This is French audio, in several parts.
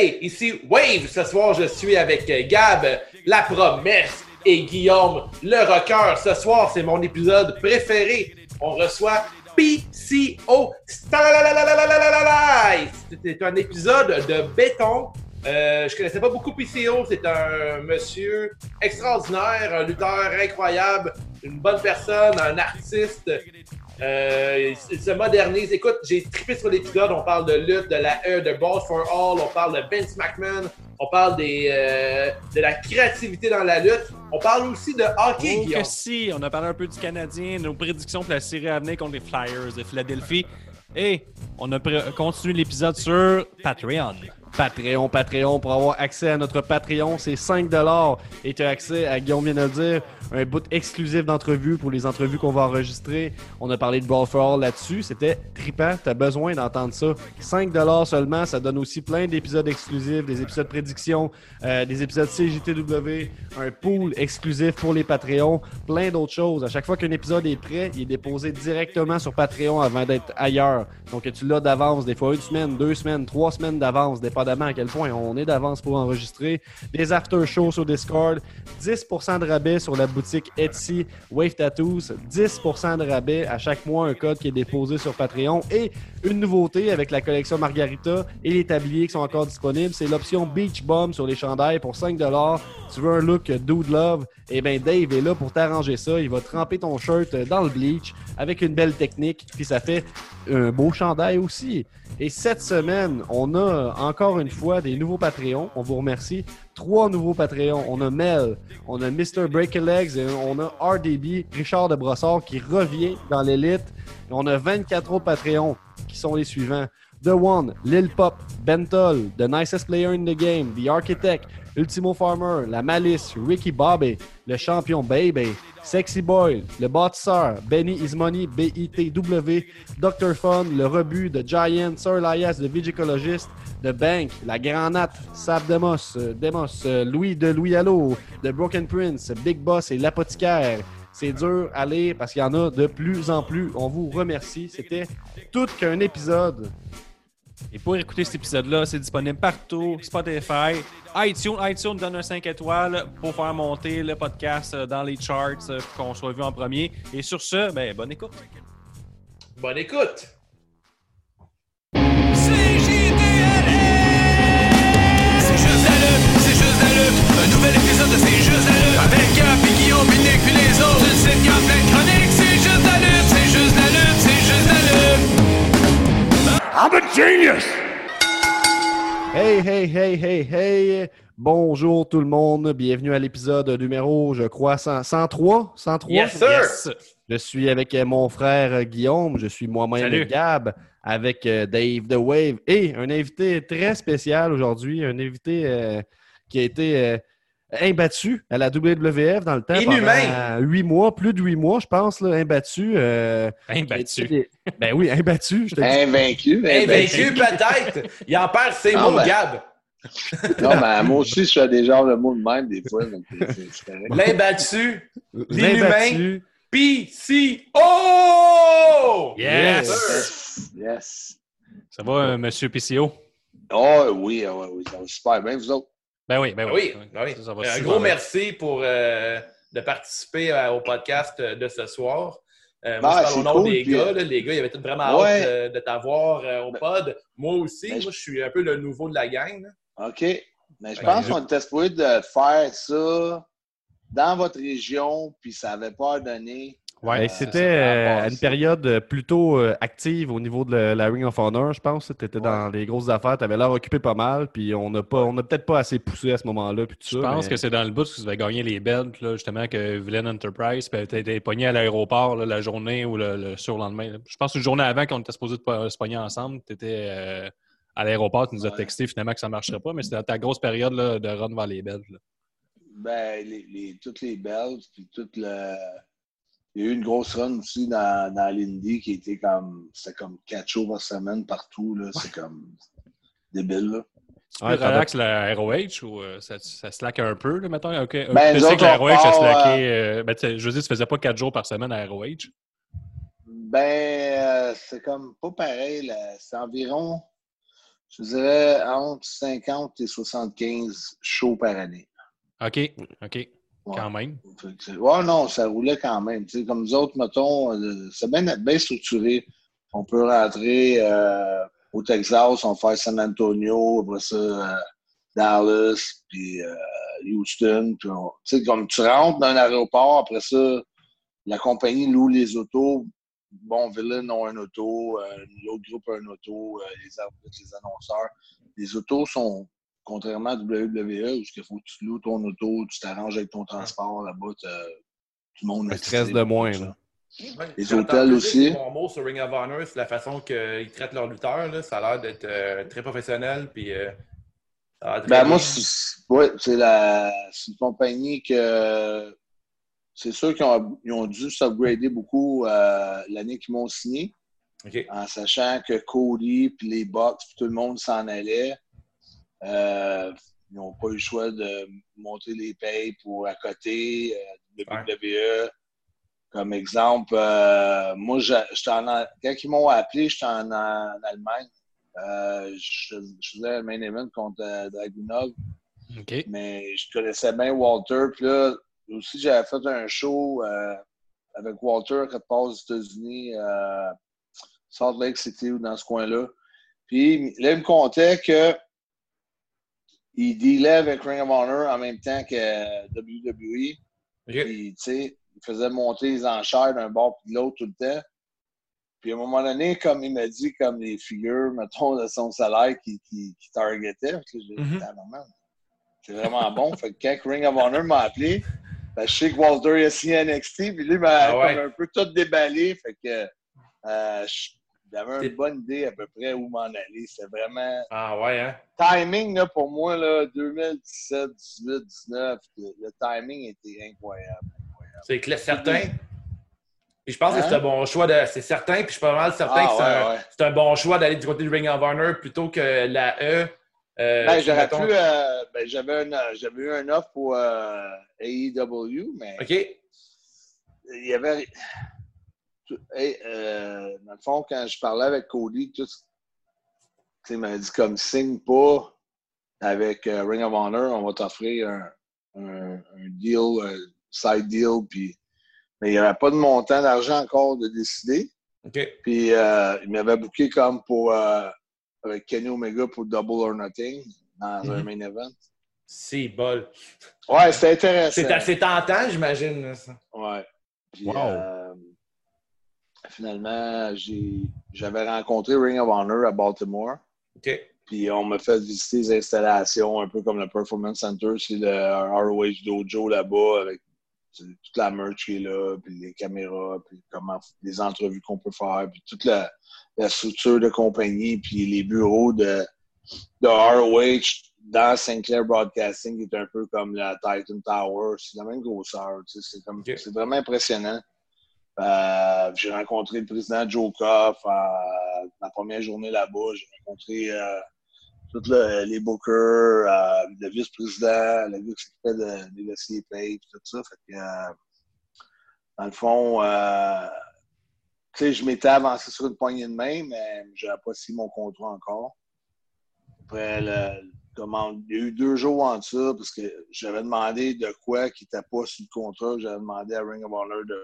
Hey, ici Wave. Ce soir, je suis avec Gab, la promesse, et Guillaume, le rocker. Ce soir, c'est mon épisode préféré. On reçoit PCO. C'est un épisode de béton. Euh, je connaissais pas beaucoup PCO. C'est un monsieur extraordinaire, un lutteur incroyable, une bonne personne, un artiste. Euh, il se modernise. Écoute, j'ai trippé sur l'épisode. On parle de lutte, de la E, de Balls for All. On parle de Vince McMahon. On parle des, euh, de la créativité dans la lutte. On parle aussi de hockey, oh, que si, on a parlé un peu du Canadien, nos prédictions pour la série à venir contre les Flyers de Philadelphie. Et on a continué l'épisode sur Patreon. Patreon, Patreon, pour avoir accès à notre Patreon, c'est 5 et tu as accès à, Guillaume vient de le dire, un bout exclusif d'entrevue pour les entrevues qu'on va enregistrer. On a parlé de Ball for All là-dessus. C'était trippant. Tu as besoin d'entendre ça. 5 seulement. Ça donne aussi plein d'épisodes exclusifs, des épisodes prédictions, euh, des épisodes CJTW, un pool exclusif pour les Patreons, plein d'autres choses. À chaque fois qu'un épisode est prêt, il est déposé directement sur Patreon avant d'être ailleurs. Donc tu l'as d'avance, des fois une semaine, deux semaines, trois semaines d'avance, à quel point on est d'avance pour enregistrer. Des after-shows sur Discord, 10% de rabais sur la boutique Etsy Wave Tattoos, 10% de rabais à chaque mois, un code qui est déposé sur Patreon et une nouveauté avec la collection Margarita et les tabliers qui sont encore disponibles, c'est l'option Beach Bomb sur les chandails pour 5 Tu veux un look Dude Love? Eh bien, Dave est là pour t'arranger ça. Il va tremper ton shirt dans le bleach avec une belle technique, puis ça fait un beau chandail aussi. Et cette semaine, on a encore une fois des nouveaux Patreons. On vous remercie. Trois nouveaux Patreons. On a Mel, on a Mr. Break Legs et on a RDB, Richard de Brossard, qui revient dans l'élite. On a 24 autres Patreons qui sont les suivants. The One, Lil Pop, Bentol, The Nicest Player in the Game, The Architect, Ultimo Farmer, La Malice, Ricky Bobby, Le Champion Baby, Sexy Boy, Le Bâtisseur, Benny Ismoney, BITW, Dr. Fun, Le Rebut, The Giant, Sir Elias, The Vigicologist, The Bank, La Granate, Sab Demos, Demos, Louis de Louis Allo, The Broken Prince, Big Boss et L'Apothicaire. C'est dur à lire parce qu'il y en a de plus en plus. On vous remercie. C'était tout qu'un épisode. Et pour écouter cet épisode-là, c'est disponible partout, Spotify, iTunes. iTunes donne un 5 étoiles pour faire monter le podcast dans les charts, pour qu'on soit vu en premier. Et sur ce, ben, bonne écoute. Bonne écoute. Un nouvel épisode de C'est juste la lutte. Avec Gap et Guillaume, Nick puis les autres. Une sitcom plein I'm a genius! Hey, hey, hey, hey, hey! Bonjour tout le monde, bienvenue à l'épisode numéro, je crois, 103. 103? Yes, sir! Je suis avec mon frère Guillaume, je suis moi-même Gab, avec euh, Dave The Wave et un invité très spécial aujourd'hui, un invité euh, qui a été euh, imbattu à la WWF dans le temps. Inhumain! Huit mois, plus de huit mois, je pense, là, imbattu. Euh, imbattu. Ben oui, imbattu. Je invaincu. Invaincu, peut-être. Il en perd ses mots, ben... Gab. non, mais moi aussi, je fais des genres de mots de même des fois. L'imbattu, l'inhumain, PCO! Yes! Yes! yes. Ça va, euh, monsieur PCO? Oh oui, oui, oui, ça va super bien, vous autres. Ben oui, ben oui. Ben oui. Ça, un gros merci pour euh, de participer euh, au podcast de ce soir. Euh, moi, je parle au nom des gars. les gars, ils avaient tout vraiment hâte de t'avoir au ben pod. Moi aussi. Ben, moi, je suis un peu le nouveau de la gang. OK. Mais je pense qu'on était supposé de faire ça dans votre région, puis ça n'avait pas donné. Ouais, ben, c'était euh, à une période euh, plutôt euh, active au niveau de la, Ring of Honor, je pense. Tu étais dans les grosses affaires, tu avais l'air occupé pas mal, puis on n'a pas, on a peut-être pas assez poussé à ce moment-là. Je pense que c'est dans le bout que tu avais gagné les belts, là, justement, que Villain Enterprise, puis tu étais pogné à l'aéroport la journée ou le, surlendemain. Je pense une journée avant qu'on était supposé se pogner ensemble, tu étais à l'aéroport, tu nous as texté finalement que ça ne marcherait pas, mais c'était ta grosse période de run vers les belts. Ben, les, toutes les belts, puis toute le il y a eu une grosse run aussi dans, dans l'Indie qui était comme. C'était comme quatre shows par semaine partout. Là. C'est comme débile. Là. Relax la ROH ou euh, ça, ça slack un peu, là, mettons? Okay. Ben, tu sais que la ROH a slacké. Euh, ben, je veux dire, tu faisais pas quatre jours par semaine à ROH? Ben, euh, c'est comme pas pareil. C'est environ. Je dirais entre 50 et 75 shows par année. OK, OK. Ouais. Quand même. Ouais, non, ça roulait quand même. Tu sais, comme nous autres, mettons, euh, c'est bien, bien structuré. On peut rentrer euh, au Texas, on fait San Antonio, après ça, euh, Dallas, puis euh, Houston. Puis on- tu sais, comme tu rentres dans un aéroport, après ça, la compagnie loue les autos. Bon, Villain ont un auto, l'autre groupe a un auto, les arbitres, les annonceurs. Les autos sont, contrairement à WWE, où il faut que tu loues ton auto, tu t'arranges avec ton transport là-bas, tout le monde Un est stress de moins, là. Ouais. Les J'ai hôtels aussi. dire Mon mot sur Ring of Honor, c'est la façon qu'ils traitent leurs lutteurs. Là. Ça a l'air d'être euh, très professionnel. Puis, euh, très Ben, moi, c'est ouais, c'est la c'est une compagnie que c'est sûr qu'ils ont, ils ont dû s'upgrader beaucoup euh, l'année qu'ils m'ont signé, en sachant que Cody puis les Bucks, puis tout le monde s'en allait. Euh, ils n'ont pas eu le choix de monter les payes pour à côté euh, WWE. Comme exemple, euh, moi, je- en, quand ils m'ont appelé, j'étais en, en Allemagne. Euh, je, je faisais un main event contre Dragunov, mais je connaissais bien Walter. Puis là, aussi, j'avais fait un show avec Walter quelque part aux États-Unis, Salt Lake City ou dans ce coin-là. Puis là, il me contait que il dealait avec Ring of Honor en même temps que WWE. OK. Puis, tu sais, il faisait monter les enchères d'un bord puis de l'autre tout le temps. Puis, à un moment donné, comme il m'a dit, comme les figures, mettons, de son salaire qui, qui, qui targetait, parce que j'ai dit, Mhm. Tabarnak, c'est vraiment bon. Fait que quand Ring of Honor m'a appelé, ben, je sais que Walter a signé NXT, puis lui m'a Ah ouais. un peu tout déballé. Fait que euh, je- j'avais une bonne idée à peu près où m'en aller. C'était vraiment Ah ouais, hein? timing, là, pour moi, là, 2017, 18, 19, le, timing était incroyable. C'est clair, certain. Puis je pense que Hein? c'est un bon choix. de C'est certain. Puis je suis pas mal certain Ah, que c'est un, ouais, un bon choix d'aller du côté du Ring of Honor plutôt que la E. Euh, Ben, j'aurais pu. euh, ben, j'avais, un, j'avais eu un offre pour euh, AEW, mais OK. il y avait. Hey, euh, dans le fond, quand je parlais avec Cody, tout, il m'a dit comme signe pas avec euh, Ring of Honor, on va t'offrir un, un, un deal, un side deal, puis mais il n'y avait pas de montant d'argent encore de décider. Puis euh, il m'avait booké comme pour euh, avec Kenny Omega pour Double or Nothing dans un Mhm. main event. C'est bol. Ouais, c'était intéressant. C'est assez tentant, j'imagine. Ouais. Puis, Wow. Finalement, j'avais rencontré Ring of Honor à Baltimore. Puis on m'a fait visiter les installations, un peu comme le Performance Center, c'est le ROH Dojo là-bas, avec toute la merch qui est là, puis les caméras, puis comment les entrevues qu'on peut faire, puis toute la, la structure de compagnie, puis les bureaux de, de ROH dans Sinclair Broadcasting, qui est un peu comme la Titan Tower. C'est la même grosseur. tu sais, C'est comme Ok. c'est vraiment impressionnant. Euh, j'ai rencontré le président Joe Koff euh, la première journée là-bas. J'ai rencontré euh, tous le- les bookers, euh, le vice-président, le gars qui s'occupait de négocier les payes, tout ça. Fait que, dans le fond, je m'étais avancé sur une poignée de main, mais je n'avais pas signé mon contrat encore. Après, le, comment, il y a eu deux jours en ça, parce que j'avais demandé de quoi qui n'était pas sur le contrat. J'avais demandé à Ring of Honor de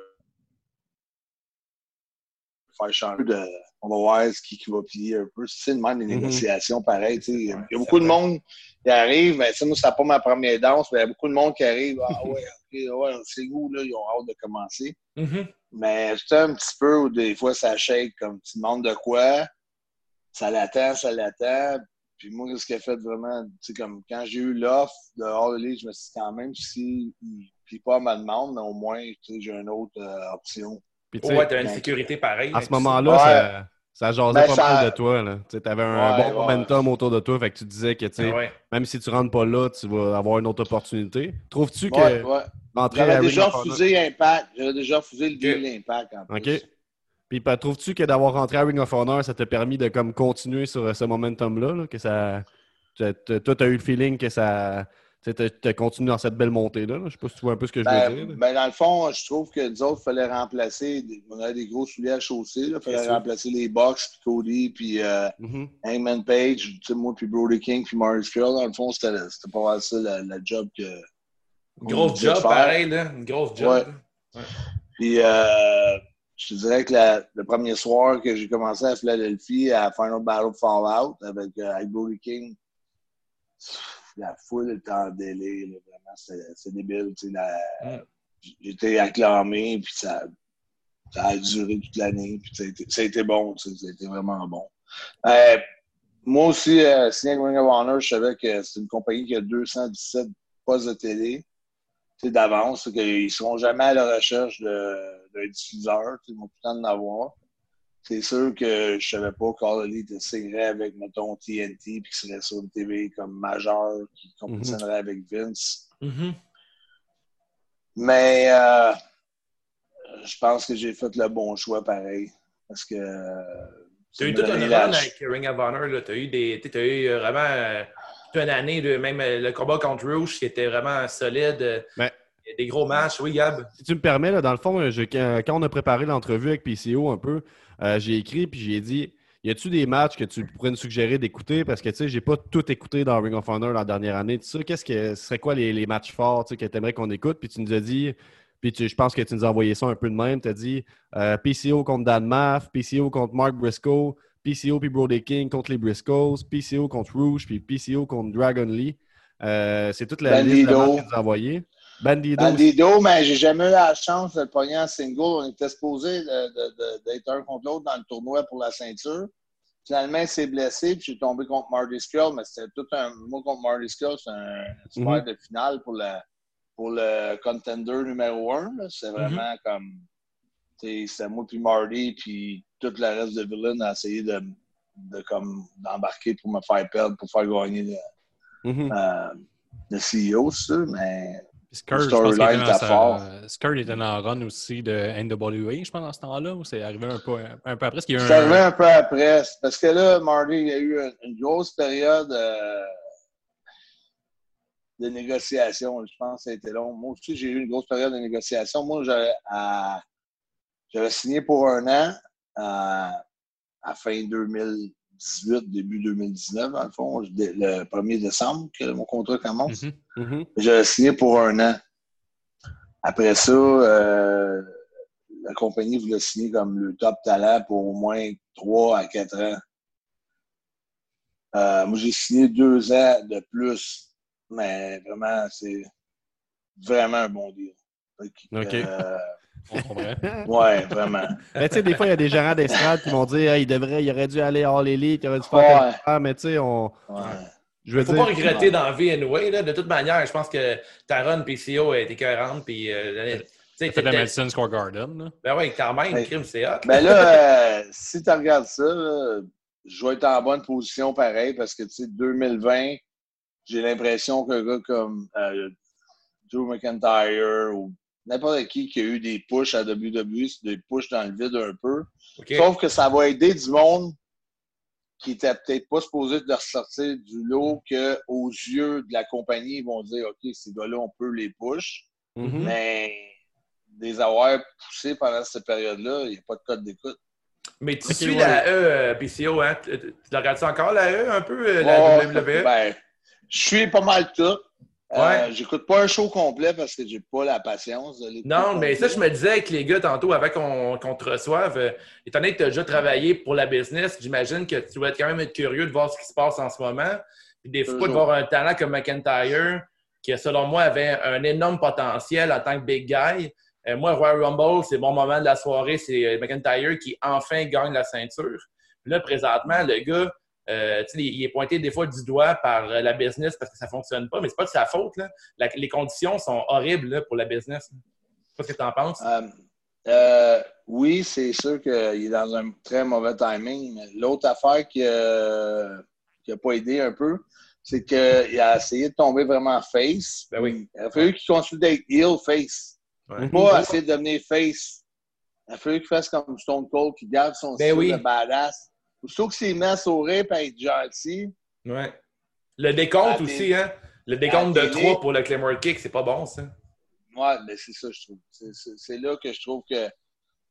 faire changer de. On va voir ce qui, qui va plier un peu. C'est le même des Mhm. négociations, pareil. Il y a, Ouais, beaucoup de monde qui arrive, sais, moi, c'est pas ma première danse, mais il y a beaucoup de monde qui arrive. Ah ouais, ok, ouais, c'est où, là, ils ont hâte de commencer. Mhm. Mais c'est un petit peu où des fois ça shake, comme tu demandes de quoi, ça l'attend, ça l'attend. Puis moi, ce qui a fait vraiment, tu sais, comme quand j'ai eu l'offre de All Elite, je me suis dit quand même, si il plie pas à ma demande, mais au moins, tu sais, j'ai une autre euh, option. Puis, Ouais, t'as une sécurité pareille. à ce moment-là, Ouais. ça, ça jasait Ben, pas ça- mal de toi. là. Tu avais un Ouais, bon ouais. momentum autour de toi. Fait que tu disais que ouais. même si tu rentres pas là, tu vas avoir une autre opportunité. Trouves-tu que J'avais déjà refusé Impact. J'avais déjà refusé le deal d'Impact en plus. OK. Puis pas- trouves-tu que d'avoir rentré à Ring of Honor, ça t'a permis de comme continuer sur euh, ce momentum-là? là, que ça. t'as- t'as- Toi, tu as eu le feeling que ça, tu as continué dans cette belle montée-là. là. Je sais pas si tu vois un peu ce que je Ben, veux dire. là. ben, dans le fond, je trouve que nous autres, il fallait remplacer. des- On avait des gros souliers à chausser. Il fallait sûr. remplacer les Box, puis Cody, puis euh, Mhm. Hangman Page, tu sais, moi, puis Brody King, puis Maurice Field. Dans le fond, c'était c'était pas mal ça, la, la job que. Une grosse job, faire. pareil, là. Une grosse job. Ouais. Puis, euh, je te dirais que la- le premier soir que j'ai commencé à Philadelphie, à Final Battle Fallout, avec, euh, avec Brody King, la foule était en délai, là, vraiment, c'est débile. tu sais, la- Mm. J'étais acclamé, puis ça, ça a duré toute l'année, puis ça a été, ça a été bon, ça a été vraiment bon. Euh, moi aussi, euh, signé Ring of Honor, je savais que c'est une compagnie qui a 217 postes de télé tu sais, d'avance, qu'ils ne seront jamais à la recherche d'un diffuseur. Ils vont tout le temps en avoir. C'est sûr que je savais pas Elite signerait avec, mettons, TNT, puis qu'il serait sur une TV comme majeur, qui compétitionnerait avec Vince. Mhm. Mais euh, je pense que j'ai fait le bon choix pareil. Parce que. euh, Tu as eu une donnait run avec Ring of Honor. Tu as eu, des, tu as eu vraiment euh, toute une année, de, même euh, le combat contre Rouge qui était vraiment solide. Ben. Des gros matchs, oui, Gab. Si tu me permets, là, dans le fond, je- quand, quand on a préparé l'entrevue avec PCO un peu, euh, j'ai écrit puis j'ai dit Y a-tu des matchs que tu pourrais nous suggérer d'écouter? Parce que tu sais, j'ai pas tout écouté dans Ring of Honor la dernière année. Tu sais, qu'est-ce que ce serait quoi les, les matchs forts que tu aimerais qu'on écoute? Puis tu nous as dit, puis tu- je pense que tu nous as envoyé ça un peu de même. Tu as dit euh, PCO contre Dan Maff, PCO contre Mark Briscoe, PCO puis Brody King contre les Briscoes, PCO contre Rouge, puis PCO contre Dragon Lee. Euh, c'est toute la liste de matchs que tu nous as envoyé. Bandido. Bandido, mais j'ai jamais eu la chance de le pogner en single. On était supposé d'être un contre l'autre dans le tournoi pour la ceinture. Finalement, il s'est blessé, puis j'ai tombé contre Marty Skrull, mais c'était tout un. Moi, contre Marty Skrull, c'est un super Mhm. de finale pour, la, pour le contender numéro un. C'est vraiment comme. C'était moi, puis Marty, puis tout le reste de Villain a essayé de, de comme d'embarquer pour me faire perdre, pour faire gagner le, Mhm. euh, le CEO, ça, mais. Storyline dans était sa- fort. Était le run aussi de NWA, je pense, dans ce temps-là, ou c'est arrivé un peu, un peu après? C'est arrivé un... un peu après. Parce que là, Marty, il y a eu une, grosse période euh, de négociation. Je pense que ça a été long. Moi aussi, j'ai eu une grosse période de négociation. Moi, j'avais signé pour un an à, à fin 2018, début 2019, dans le fond, le 1er décembre que mon contrat commence. Mhm. Mhm. J'avais signé pour un an. Après ça, euh, la compagnie voulait signer comme le top talent pour au moins 3 à 4 ans. Euh, moi, j'ai signé deux ans de plus, mais vraiment, c'est vraiment un bon deal. Euh. Ouais, vraiment. Mais tu sais, des fois, il y a des gérants d'estrade qui vont dire hey, il devrait, il aurait dû aller à All Elite, il aurait dû faire Ouais. mais tu sais, on. Ouais. Je veux Faut dire. pas regretter vie anyway. Là. De toute manière, je pense que ta run PCO a été écœurante. Puis, euh, tu fait de la Madison Square Garden. Là. Ben oui, quand même, Ouais. crime, c'est hot. Ben là, euh, si tu regardes ça, là, je vais être en bonne position pareil parce que, tu sais, 2020, j'ai l'impression qu'un gars comme euh, Drew McIntyre ou n'importe qui qui a eu des pushs à WWE, c'est des pushs dans le vide un peu. Sauf que ça va aider du monde qui était peut-être pas supposé de ressortir du lot que aux yeux de la compagnie, ils vont dire OK, ces gars-là, on peut les push. Mhm. Mais des avoir poussés pendant cette période-là, il n'y a pas de code d'écoute. Mais tu suis ouais. la E, euh, PCO, hein? Tu, tu- tu la regardes ça encore, la E, un peu, euh, Oh, la WWE? ben, je suis pas mal tout. Euh, Ouais. J'écoute pas un show complet parce que j'ai pas la patience de Non, mais ça, je me disais avec les gars tantôt, avant qu'on te reçoive, euh, étant donné que tu as déjà travaillé pour la business, j'imagine que tu dois être quand même être curieux de voir ce qui se passe en ce moment. Puis des fois, de voir un talent comme McIntyre, qui, selon moi, avait un énorme potentiel en tant que big guy. Euh, moi, Royal Rumble, c'est mon moment de la soirée, c'est McIntyre qui enfin gagne la ceinture. Puis là, présentement, le gars, euh, il est pointé des fois du doigt par euh, la business parce que ça fonctionne pas, mais c'est pas de sa faute. Là. La- les conditions sont horribles là, pour la business. Je sais pas ce que tu en penses. Euh, euh, oui, c'est sûr qu'il est dans un très mauvais timing, l'autre affaire qui n'a pas aidé un peu, c'est qu'il a essayé de tomber vraiment face. Ben oui. Il a fallu qu'il continue d'être heel face. Ouais. Pas essayer de devenir face. Il a fallu qu'il fasse comme Stone Cold, qui garde son Ben style oui. de badass. Aussitôt que s'est mis à sourire et être gentil, Ouais. Le décompte aussi, hein? Le décompte de la télé- 3 pour le Claymore Kick, c'est pas bon, ça. Ouais, mais c'est ça, je trouve. C'est- C'est c'est là que je trouve que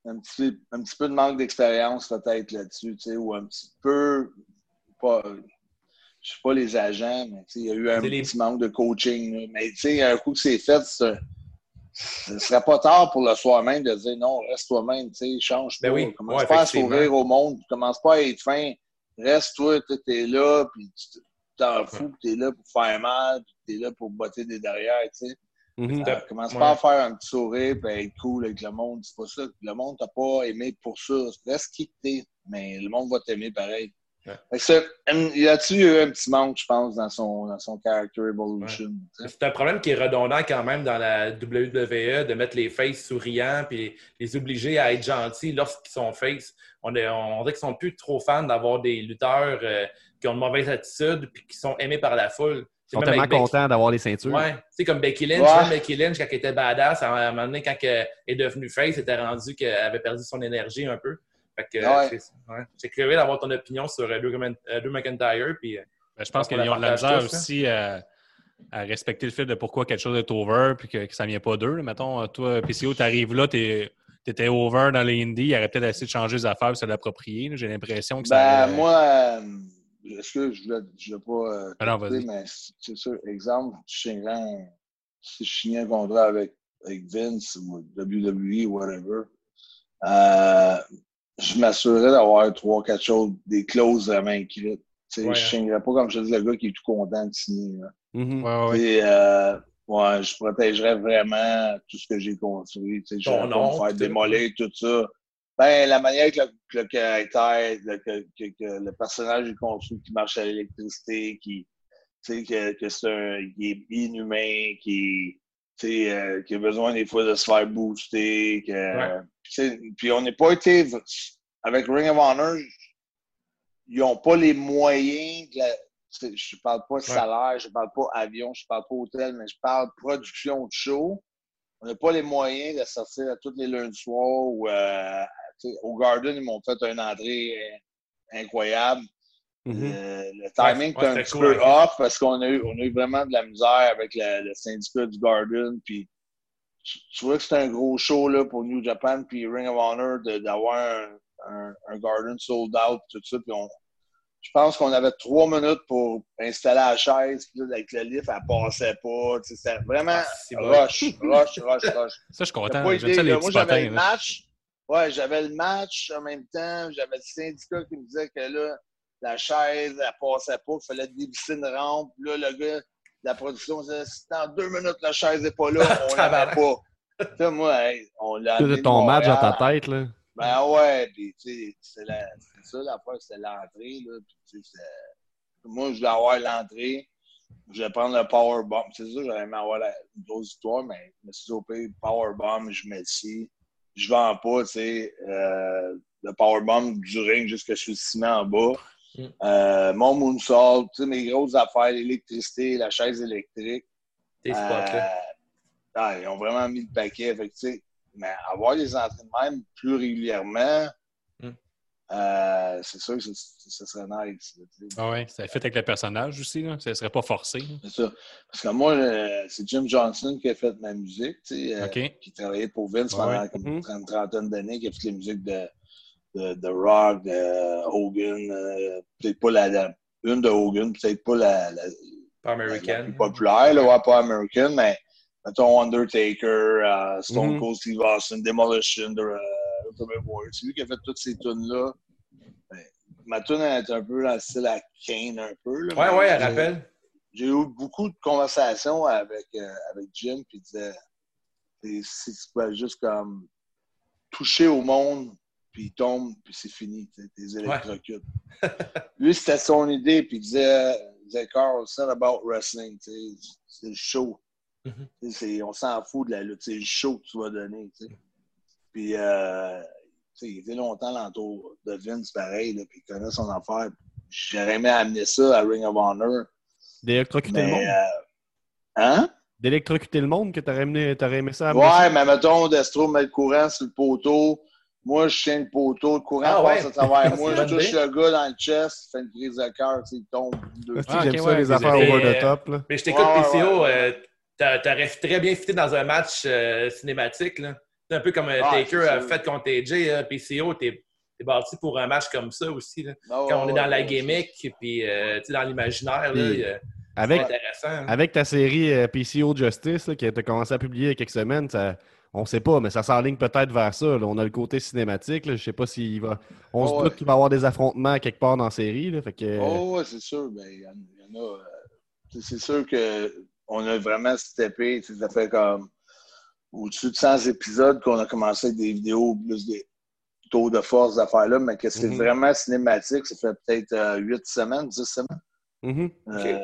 un petit, peu- un petit peu de manque d'expérience peut-être là-dessus, tu sais, ou un petit peu, pas, je sais pas les agents, mais tu sais, il y a eu un C'est les- petit manque de coaching. là. Mais tu sais, un coup que c'est fait, c'est- ce serait pas tard pour le soir même de dire non, reste toi-même, tu sais, change Ben oui, Commence ouais, pas à sourire au monde, commence pas à être fin. Reste toi, tu es là, puis tu t'en fous, puis t'es là pour faire mal, puis t'es là pour botter des derrière, tu sais. Mhm. Euh, commence Ouais. pas à faire un petit sourire et être cool avec le monde. C'est pas ça. Le monde t'a pas aimé pour ça. Reste qui t'es, mais le monde va t'aimer pareil. Hum, y a-tu eu un petit manque, je pense, dans son, dans son character evolution? tu sais? C'est un problème qui est redondant quand même dans la WWE de mettre les faces souriants puis les obliger à être gentils lorsqu'ils sont face. On, est, on dirait qu'ils sont plus trop fans d'avoir des lutteurs euh, qui ont une mauvaise attitude puis qui sont aimés par la foule. Ils sont même tellement contents d'avoir les ceintures. Ouais, c'est comme Becky Lynch. Ouais. hein, Becky Lynch, quand elle était badass, à un moment donné, quand elle est devenue face, c'était rendu qu'elle avait perdu son énergie un peu. Fait que, Ouais. c'est- ouais. J'ai curieux d'avoir ton opinion sur euh, Drew euh, Drew McIntyre. Puis, euh, Ben, je pense qu'ils ont de la misère aussi à, à respecter le fait de pourquoi quelque chose est over puis que, que ça vient pas d'eux. Mettons, toi, PCO, tu arrives là, tu étais over dans les indies, il aurait peut-être essayé de changer les affaires et se l'approprier. J'ai l'impression que ça. Ben, moi, euh, est-ce que je je voulais pas. euh, Ah non, couper, mais c'est sûr, exemple, si je signais un contrat avec, avec Vince ou WWE ou whatever, euh, je m'assurerais d'avoir trois, quatre choses, des clauses vraiment écrites. Tu sais, Ouais, Je hein. signerais pas comme je te dis le gars qui est tout content de signer. là. Mhm. Ouais, ouais, euh, ouais, je protégerais vraiment tout ce que j'ai construit. Tu sais, Je vais me faire démolir tout ça. Ben, la manière que le, que le caractère, le, que, que- que le personnage est construit, qui marche à l'électricité, qui, tu sais, que, que c'est un, qui est inhumain, qui, euh, qui a besoin des fois de se faire booster. Que, Ouais. puis on n'est pas été, avec Ring of Honor, ils n'ont pas les moyens de la, je parle pas salaire, je parle pas avion, je parle pas hôtel, mais je parle production de show. On n'a pas les moyens de sortir à tous les lundis soirs ou euh, au Garden, ils m'ont fait une entrée euh, incroyable. Mhm. Euh, le timing Ouais, était un c'était petit cool, peu off parce qu'on a, eu, on a eu vraiment de la misère avec le, le syndicat du Garden. Puis, tu, tu vois que c'est un gros show là, pour New Japan puis Ring of Honor d'avoir un, un, un Garden sold out, tout ça. Puis on, je pense qu'on avait trois minutes pour installer la chaise. Puis là, avec le lift, elle passait pas. C'était vraiment Ah, rush, rush, rush, rush. Ça, je suis content. pas J'aime idée, ça, les là. petits Moi, j'avais le match. Ouais, j'avais le match en même temps. J'avais le syndicat qui me disait que là, la chaise, elle passait pas. Il fallait dévisser une rampe. Puis Là, le gars de la production disait si dans deux minutes, la chaise n'est pas là, on l'avait pas. Tu sais, moi, hey, on l'a de ton match dans ta tête, là. Ben ouais, puis tu sais, c'est la- c'est ça l'affaire, c'était l'entrée, là. Puis tu sais, c'est- moi, je voulais avoir l'entrée, je vais prendre le powerbomb. C'est ça, j'aurais aimé avoir la, une grosse histoire, mais je me suis dit, powerbomb, je mets ici. Je vends pas, tu sais, euh, le powerbomb du ring jusque sur le ciment en bas. Mm. Euh, mon moonsault, tu sais, mes grosses affaires, l'électricité, la chaise électrique. tes spots, là. Euh, ah, ils ont vraiment mis le paquet. Fait que, mais avoir des entraînements même plus régulièrement, Mm. euh, c'est sûr que ce serait nice. Ah ouais, ça fait avec le personnage aussi. Là. Ça serait pas forcé. C'est ça. Parce que moi, euh, c'est Jim Johnson qui a fait ma musique, tu sais, euh, qui travaillait pour Vince Ouais, pendant ouais. comme Mhm. une trente- trentaine d'années, qui a fait les musiques de, de, de Rock, de Hogan, euh, peut-être pas la, la- une de Hogan, peut-être pas la, la, Pas la plus populaire, là, ouais, pas American, mais mettons Undertaker, euh, Stone Mhm. Cold Steve Austin, Demolition, de, euh, Ultimate Warrior. C'est lui qui a fait toutes ces tunes-là. Ben, ma tune est un peu dans le style à Kane, un peu. Là, Ouais, ouais, elle rappelle. J'ai eu beaucoup de conversations avec, euh, avec Jim, puis il disait c'est- si tu juste comme toucher au monde, puis il tombe, puis c'est fini, t'es électrocutes. Lui, c'était son idée, puis il disait, il disait Carl, it's not about wrestling, c'est le show. Mhm. On s'en fout de la lutte, c'est le show que tu vas donner. tu sais. Puis, euh, il était longtemps l'entour de Vince, pareil, là, puis il connaît son affaire. J'aurais aimé amener ça à Ring of Honor. D'électrocuter le monde. euh, hein? D'électrocuter le monde que t'aurais aimé, aimé ça ça? Ouais, mais mettons, Destro met le courant sur le poteau, Moi, je tiens le poteau, le courant Ah passe ouais? à travers C'est moi, je touche idée. le gars dans le chest, il fait une prise de cœur, il tombe. Deux Hostie, Ah, J'aime ok, ça, les affaires over the top. Là. Mais je t'écoute, PCO, ouais, euh, t'a- t'aurais très bien fité dans un match euh, cinématique. là. C'est un peu comme euh, Ah, Taker a fait contre AJ. là. PCO, t'es t'es bâti pour un match comme ça aussi. là. Ah, ouais, Quand on est ouais, dans la gimmick, puis euh, dans l'imaginaire, Avec, intéressant. hein. avec ta série euh, PCO Justice là, qui a été commencé à publier il y a quelques semaines, ça, on sait pas, mais ça s'enligne peut-être vers ça. là. On a le côté cinématique. Là. Je sais pas s'il va. On Oh, se ouais. doute qu'il va y avoir des affrontements quelque part dans la série. Là. Fait que, Oh, ouais, c'est sûr. Ben, il y, en- il y en a. euh, c'est- sûr qu'on a vraiment steppé. tu Ça fait comme au-dessus de 100 épisodes qu'on a commencé avec des vidéos plus des taux de force d'affaires là, mais que c'est Mhm. vraiment cinématique, ça fait peut-être euh, 8 semaines, 10 semaines. Mhm. Euh,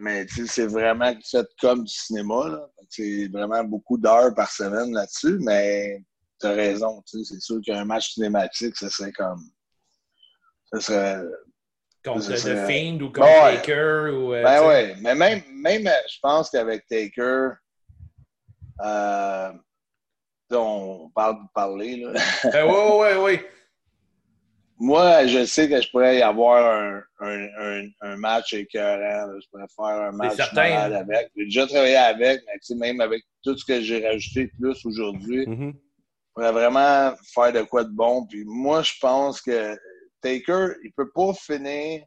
mais c'est vraiment fait comme du cinéma. C'est vraiment beaucoup d'heures par semaine là-dessus, mais tu as raison. tu sais, C'est sûr qu'un match cinématique, ça serait comme. Ça serait. contre ça The serait- Fiend ou contre Ouais. Taker. Ou, euh, Ben ouais, mais même, même je pense qu'avec Taker, euh, on parle de parler. Là. Ben ouais, ouais, ouais. Moi, je sais que je pourrais y avoir un, un, un, un match écœurant. là. Je pourrais faire un match malade avec. J'ai déjà travaillé avec, mais même avec tout ce que j'ai rajouté plus aujourd'hui, Mhm. je pourrais vraiment faire de quoi de bon. Puis moi, je pense que Taker, il peut pas finir.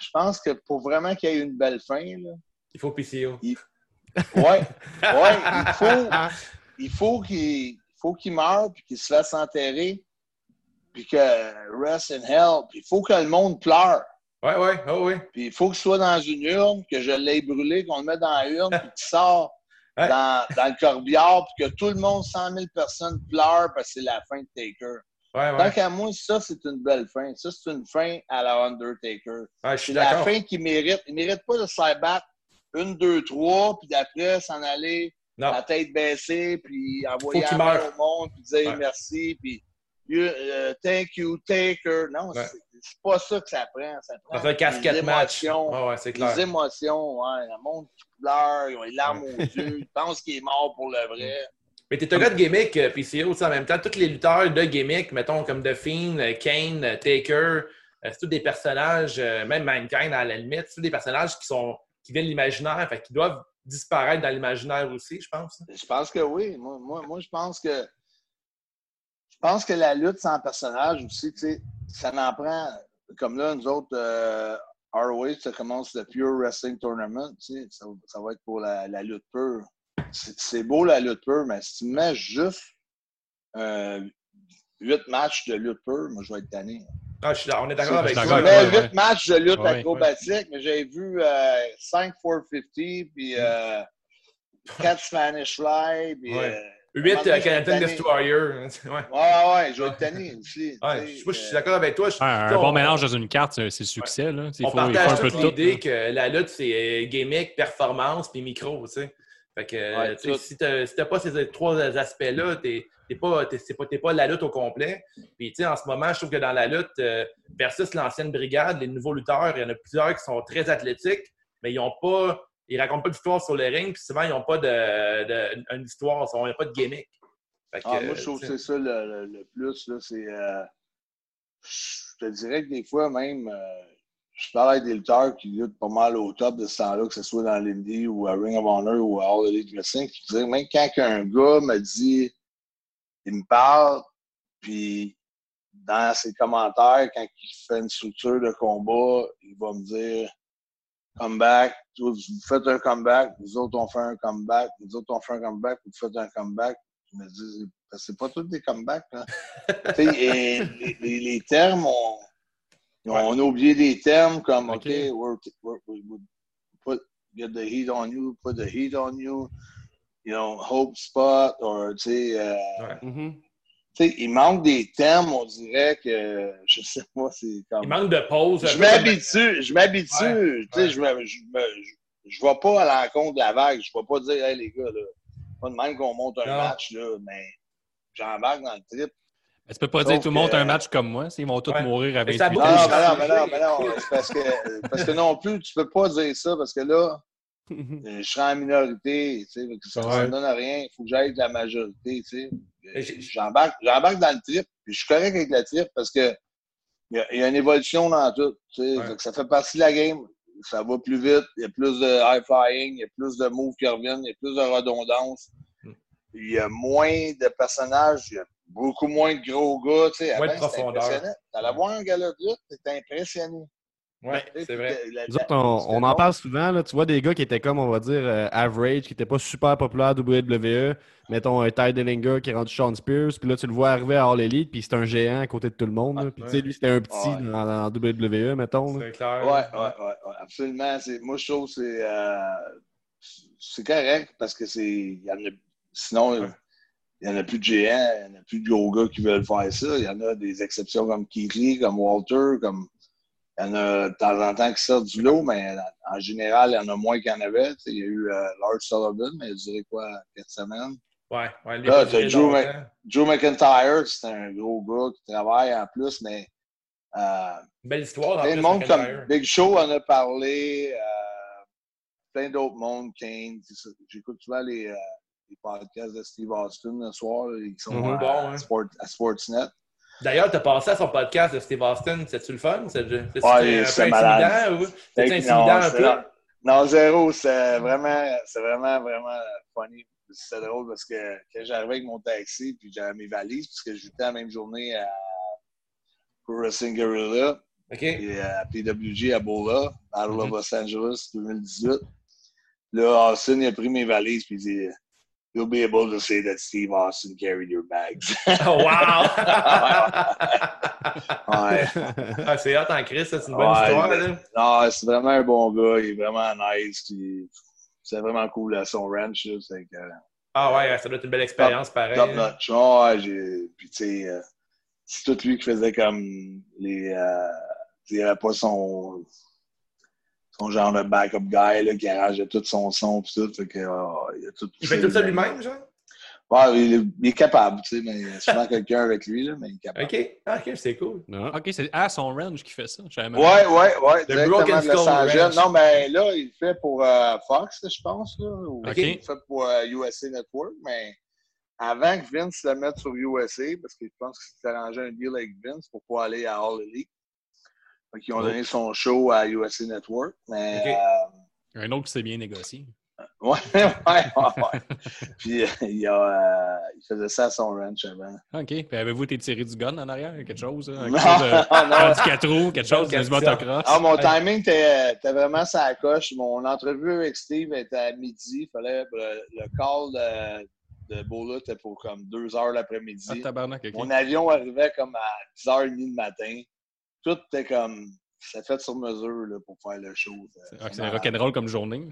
Je pense que pour vraiment qu'il y ait une belle fin, là, Il faut PCO. Ouais, ouais, il faut, il faut qu'il faut qu'il meure puis qu'il se fasse enterrer puis que rest in hell puis il faut que le monde pleure Ouais, ouais, oh, ouais. puis il faut qu'il soit dans une urne que je l'ai brûlé qu'on le mette dans la urne puis qu'il sort Ouais. dans, dans le corbillard puis que tout le monde 100 000 personnes pleurent parce que c'est la fin de Taker Ouais, tant ouais. qu'à moi ça c'est une belle fin ça c'est une fin à la Undertaker je c'est la fin qu'il mérite il mérite pas de se battre une, deux, trois, puis d'après s'en aller Non. la tête baissée, puis envoyer meure. au monde, puis dire merci, puis you, uh, thank you, taker. Non, Ouais. c'est c'est pas ça que ça prend. Ça prend fait casquette des match. émotions. Ouais, ouais, c'est clair. Émotions, ouais. Le monde qui pleure, ils ont les larmes aux yeux, ils pensent qu'il est mort pour le vrai. Mais t'es un gars de gimmick, euh, PCO, tu sais, en même temps, tous les lutteurs de gimmick, mettons comme The Fiend, euh, Kane, euh, Taker, euh, c'est tous des personnages, euh, même Mankind à la limite, c'est tous des personnages qui sont qui viennent de l'imaginaire, fait qu'ils doivent disparaître dans l'imaginaire aussi, je pense. Je pense que oui. Moi, moi, moi, je pense que pense que la lutte sans personnage aussi, tu sais, ça n'en prend. Comme là, nous autres, euh, ROH, ça commence le Pure Wrestling Tournament, tu sais, ça, ça va être pour la, la lutte pure. C'est beau la lutte pure, mais si tu mets juste euh, huit matchs de lutte pure, moi je vais être tanné. Ah, je suis- on est d'accord Je avec toi. Ouais, huit ouais. matchs de lutte Ouais, acrobatique, mais j'ai vu euh, 5 450, puis euh, 4 Spanish Fly, puis. Ouais. euh, euh, je Canadian. Destroyer. Ouais. Ouais, ouais, je vais être tanné aussi. Ouais, tu sais, moi, je suis euh, d'accord avec toi. Je- Un, tu bon on- mélange dans une carte, c'est le succès. Là. Il On faut, il faut un partage peu toute l'idée que la lutte, c'est euh, gimmick, performance, puis micro, tu sais. Fait que, tu sais, si t'as si t'as pas ces trois aspects-là, t'es t'es pas, pas, t'es pas la lutte au complet. Puis, tu sais, en ce moment, je trouve que dans la lutte, euh, versus l'ancienne brigade, les nouveaux lutteurs, il y en a plusieurs qui sont très athlétiques, mais ils ont pas, ils racontent pas d'histoire sur le ring, puis souvent, ils n'ont pas de, de- une histoire, ils n'ont pas de gimmick. Que, ah, moi, je trouve tu que c'est ça le, le- le plus. là, C'est. euh, je te dirais que des fois, même, euh, je parle avec des lutteurs qui luttent pas mal au top de ce temps-là, que ce soit dans l'Indie ou à Ring of Honor ou à All Elite Wrestling, qui disaient, même quand un gars me dit, il me parle, puis dans ses commentaires, quand il fait une structure de combat, il va me dire comeback, vous faites un comeback, nous autres on fait un comeback, nous autres on fait un comeback, vous faites un comeback. Je me dis, c'est pas tous des comebacks. Là. Et les, les- les termes, on, on a oublié des termes comme, OK, Ok. we're, we're, we we put, get the heat on you, put the heat on you, you know, hope spot, or, tu sais, euh, ouais. Mhm. tu sais, il manque des termes, on dirait que, je sais pas, c'est comme... Il manque de pause. Je m'habitue, je m'habitue. Ouais, Tu sais, ouais. je me, je me, je, je vais pas à l'encontre de la vague. Je vais pas dire, hey les gars, là, pas de même qu'on monte un Non. match, là, mais j'embarque dans le trip. Mais Tu peux pas Sauf dire tout le monde a un match comme moi. Ils vont tous Ouais. mourir 28 ça. Non, non, mais non, mais non, mais non. Parce que, parce que non plus, tu peux pas dire ça, parce que là, Je serai en minorité, tu sais, ça ne me donne rien. Il faut que j'aille de la majorité, tu sais. Et j'ai- J'embarque, j'embarque dans le trip, puis je suis correct avec le trip parce que il y, a- il y a une évolution dans tout. tu sais. Ouais. Fait que ça fait partie de la game. Ça va plus vite, il y a plus de high flying, il y a plus de moves qui reviennent, il y a plus de redondance. Mm. Il y a moins de personnages, il y a beaucoup moins de gros gars. Tu sais. Moins de profondeur. impressionnant. T'allais voir un gars de lutte, t'étais impressionné. Ouais, sais, c'est vrai. puis la- Nous autres, la- on, en parle souvent. Là, tu vois des gars qui étaient comme, on va dire, euh, average, qui n'étaient pas super populaires à WWE. Mettons un Ty Dillinger qui est rendu Sean Spears. Puis là, tu le vois arriver à All Elite, puis c'est un géant à côté de tout le monde. Puis tu sais, lui, c'était un petit Ouais. dans, dans WWE, mettons. C'est clair. Ouais, ouais, ouais, ouais, absolument. C'est- Moi, je trouve que c'est, euh, c'est correct parce que c'est. il Y en a, sinon, Ouais. il n'y en a plus de géants, il n'y en a plus de gros gars qui veulent faire ça. Il y en a des exceptions comme Keith Lee, comme Walter, comme. Il y en a de temps en temps qui sortent du lot, mais en, général, il y en a moins qu'il y en avait. Il y a eu euh, Lars Sullivan, mais il a duré quoi, quatre semaines? Ouais, ouais. lui, Là, Drew. Mc- McIntyre, c'est un gros gars qui travaille en plus, mais. euh, Belle histoire. en Plein de plus, monde comme Big Show en a parlé. euh, plein d'autres mondes, Kane. J'écoute souvent les, les podcasts de Steve Austin le soir. ils sont Mhm. à, Bon, hein. Sport- à Sportsnet. D'ailleurs, t'as passé à son podcast de Steve Austin. C'est-tu le fun? C'est c'est- Ouais, un peu c'est malade. intimidant ou que intimidant non, un c'est peu? Non, zéro. C'est vraiment, c'est vraiment, vraiment funny. C'était drôle parce que quand j'arrivais avec mon taxi, puis j'avais mes valises, puisque j'étais la même journée à Wrestling Guerrilla. Et à PWG à Bola, of Mhm. Los Angeles 2018. Là, Austin, il a pris mes valises puis il dit You'll be able to say that Steve Austin carried your bags. Oh, wow! ouais. Ah, c'est hot en Christ, ça, c'est une bonne Ouais, histoire. Là. Non, c'est vraiment un bon gars. Il est vraiment nice. puis C'est vraiment cool à son ranch. là, que, Ah ouais, ça doit être une belle expérience pareil. top notch. Ouais, j'ai- puis tu sais, euh, c'est tout lui qui faisait comme les. Euh, il n'y avait pas son. Son genre de backup guy là, qui arrangeait tout son son pis tout. Fait que, il, a tout Il fait tout ça lui-même, genre? Ouais, il, est, il est capable, tu sais, mais il y a souvent quelqu'un avec lui, là, mais il est capable. OK. Ah, OK, c'est cool. Non. Ok, c'est à son range qui fait ça. Ouais, ouais, ouais. The Broken Skull. Non, mais là, il le fait pour euh, Fox, je pense. Là, ou Ok. Il fait pour euh, USA Network, mais avant que Vince le mette sur USA, parce que je pense qu'il s'est arrangé un deal avec Vince pour pouvoir aller à All Elite. Qu'ils ont donné son show à USA Network. Mais, euh, Un autre qui s'est bien négocié. ouais, ouais, ouais, ouais. Puis, euh, il, a, euh, il faisait ça à son ranch avant. Ok. Puis avez-vous été tiré du gun en arrière? Quelque chose? hein? Quelque Non, chose de... non. du 4 roues, quelque chose, du motocross? Ah, mon timing était était vraiment sa coche. Mon entrevue avec Steve était à midi. Il fallait le, le call de, de Bola était pour comme 2 heures Ah, l'après-midi. tabarnak, ok. Mon avion arrivait comme à 10h30 le matin. Tout était comme. C'est fait sur mesure là, pour faire le show. Ah, c'est un rock'n'roll comme journée.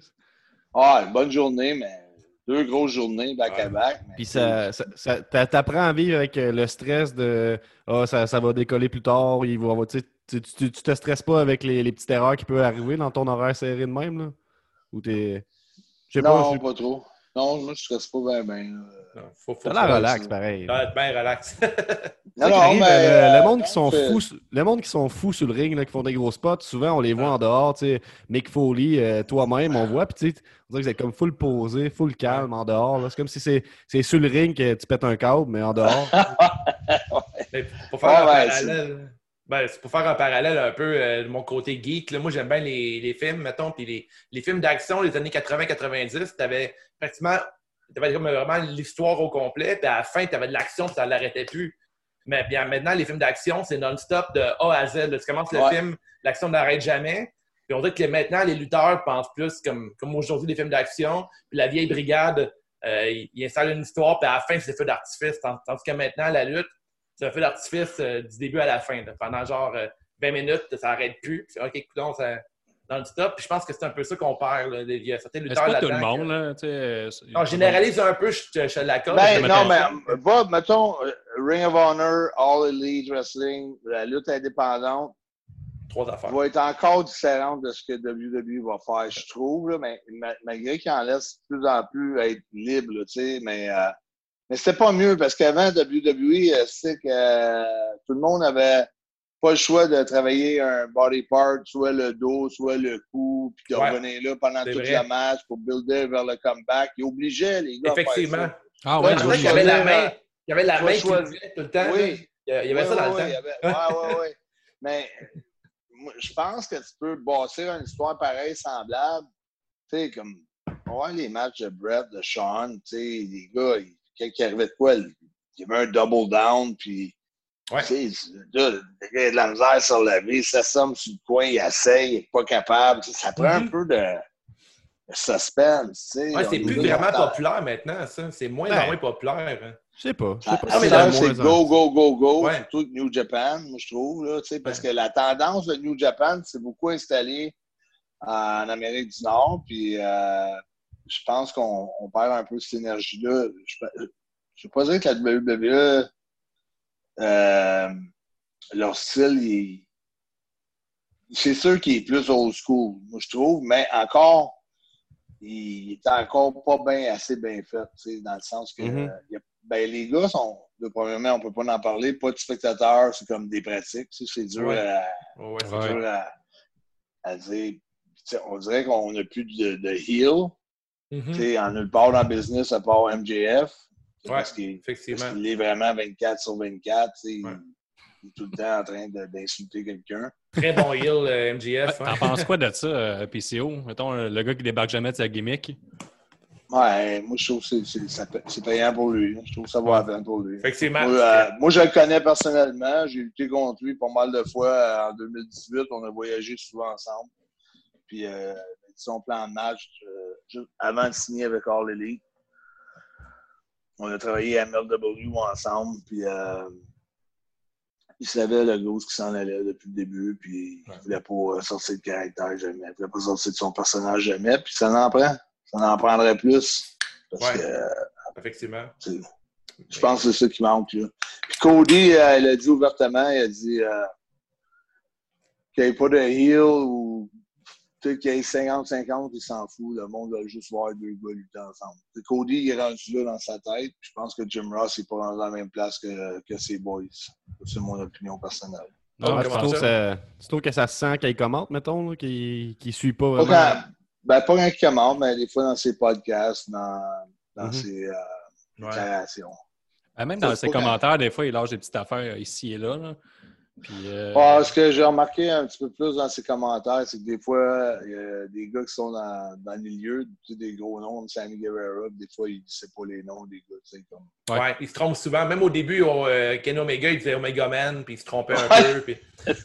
Ah, une bonne journée, mais deux grosses journées back-à-back. Puis ça, ça, ça- t'a- t'apprends à vivre avec euh, le stress de Ah, ça, ça va décoller plus tard, il va, tu, tu, tu, tu te stresses pas avec les, les petites erreurs qui peuvent arriver dans ton horaire serré de même, là? Ou t'es. Pas, Non, je- pas trop. Non, moi, je stresse pas bien, bien. faut, faut t'as l'air Ouais, relax, pareil. Ah, bien relax. Non, non, mais. le, euh, le monde qui sont fous, sur- le monde qui sont fous sur le ring, là, qui font des gros spots, souvent on les voit en dehors, tu sais, Mick Foley, euh, toi-même, on voit, puis tu sais, on dirait que c'est comme full posé, full calme en dehors. là. C'est comme si c'est c'est sur le ring que tu pètes un câble, mais en dehors. Mais pour faire Ouais, un ouais, parallèle. Ben, c'est pour faire un parallèle un peu euh, de mon côté geek. Là, moi, j'aime bien les, les films, mettons, puis les, les films d'action des années 80-90, t'avais pratiquement t'avais comme vraiment l'histoire au complet, puis à la fin, t'avais de l'action, puis ça l'arrêtait plus. Mais bien maintenant, les films d'action, c'est non-stop de A à Z. là. Tu commences le Ouais. film, l'action n'arrête jamais. Puis on dirait que maintenant, les lutteurs pensent plus comme, comme aujourd'hui des films d'action. Puis la vieille brigade, euh, ils installent une histoire, puis à la fin, c'est feu d'artifice. Tand- Tandis que maintenant, la lutte, c'est un feu d'artifice euh, du début à la fin. là. Pendant genre euh, 20 minutes, ça n'arrête plus. Puis, OK, coudonc, ça dans le stop. Puis je pense que c'est un peu ça qu'on perd. Là. Il y a certains lutteurs pas tout le là-dedans monde, que- là. euh, Non, je généralise un peu, je, je l'accorde. Ben, non, mais euh, va, mettons, euh, Ring of Honor, All Elite Wrestling, la lutte indépendante, Trois affaires. va être encore différente de ce que WWE va faire, je trouve, là, mais ma- malgré qu'il en laisse de plus en plus être libre, là, tu sais, mais, euh, mais c'était pas mieux parce qu'avant WWE, euh, c'est que euh, tout le monde avait pas le choix de travailler un body part, soit le dos, soit le cou, puis de Ouais. revenir là pendant C'est tout vrai. le match pour builder vers le comeback. Il obligeait les gars. à faire Effectivement. ça. Ah Ouais, qu'il y avait la main. Il y avait la main qui tout le temps. Oui. Il y il avait Ouais, ça dans ouais, le temps. il Ouais, ouais, ouais. Mais moi, je pense que tu peux bâtir une histoire pareille, semblable. Tu sais, comme on voit les matchs de Brett, de Sean, tu sais, les gars, ils- quand il arrivait de quoi, il y avait un double down, puis Ouais. tu sais, là, le gars a de la misère sur la vie, ça somme sur le coin, il essaye, il n'est pas capable. Tu sais, ça prend un Mhm. peu de, de suspense. Tu sais. Ouais, c'est est plus vraiment populaire maintenant, ça. C'est moins Ouais. en moins populaire. hein. Je sais pas. Je Ah, sais pas Ah, si mais c'est là, c'est go, go, go, go, Ouais. surtout New Japan, moi, je trouve, là, tu sais, parce Ouais. que la tendance de New Japan, c'est beaucoup installé en Amérique du Nord, puis euh, je pense qu'on on perd un peu cette énergie-là. Je ne vais pas dire que la WWE, euh, leur style, il- c'est sûr qu'il est plus old school, moi, je trouve, mais encore, il est encore pas bien assez bien fait, tu sais, dans le sens que a- ben, les gars sont, de premièrement, on peut pas en parler, pas de spectateurs, c'est comme des pratiques, tu sais, c'est dur Ouais. à, Ouais, ouais, c'est Ouais. dur à, à dire. On dirait qu'on n'a plus de, de heel, Mhm. tu sais, en nulle part dans le business à part MJF, Ouais, parce qu'il parce Effectivement. qu'il est vraiment 24 sur 24, tu sais, il- Ouais. il est tout le temps en train d'insulter quelqu'un. Très bon heel, euh, MGF. T'en hein. penses quoi de ça, euh, PCO? Mettons, euh, le gars qui débarque jamais de sa gimmick. Ouais, moi, je trouve que c'est- payant pour lui. Je trouve que ça va à peine pour lui. Effectivement. Moi, euh, moi, je le connais personnellement. J'ai lutté contre lui pas mal de fois en 2018. On a voyagé souvent ensemble. Puis, euh, son plan de match, euh, avant de signer avec All Elite, on a travaillé à MLW ensemble. Puis, euh, il savait le gros qui s'en allait depuis le début. Puis, il voulait pas sortir de caractère jamais. Il voulait pas sortir de son personnage jamais. Puis, ça en prend. Ça en prendrait plus. Parce Ouais. que Effectivement. je pense que c'est ça qui manque. Là. Puis Cody, euh, il a dit ouvertement, il a dit euh, qu'il n'y ait pas de heel ou tu sais, qu'il y ait 50-50, il s'en fout. Le monde va juste voir deux gars lutter ensemble. Cody, il est rendu là dans sa tête. Je pense que Jim Ross n'est pas rendu à la même place que, que ses boys. C'est mon opinion personnelle. Non, Ah, tu, trouves ça? ça- tu trouves que ça se sent qu'il commente, mettons, qu'il ne suit pas Pas quand, ben, pas quand il commande, mais des fois dans ses podcasts, dans, dans Mhm. ses euh, Ouais. déclarations. Ah, même Ça, dans ses commentaires, des fois, il lâche des petites affaires ici et là. là. Puis, euh, Ah, ce que j'ai remarqué un petit peu plus dans ses commentaires, c'est que des fois, il y a des gars qui sont dans, dans le milieu, des gros noms comme Sammy Guevara, des fois, il ne sait pas les noms des gars. tu sais, Comme... Ouais. Ouais, il se trompe souvent. Même au début, au, euh, Ken Omega, il disait Omega Man, puis il se trompait un Ouais. peu. Puis...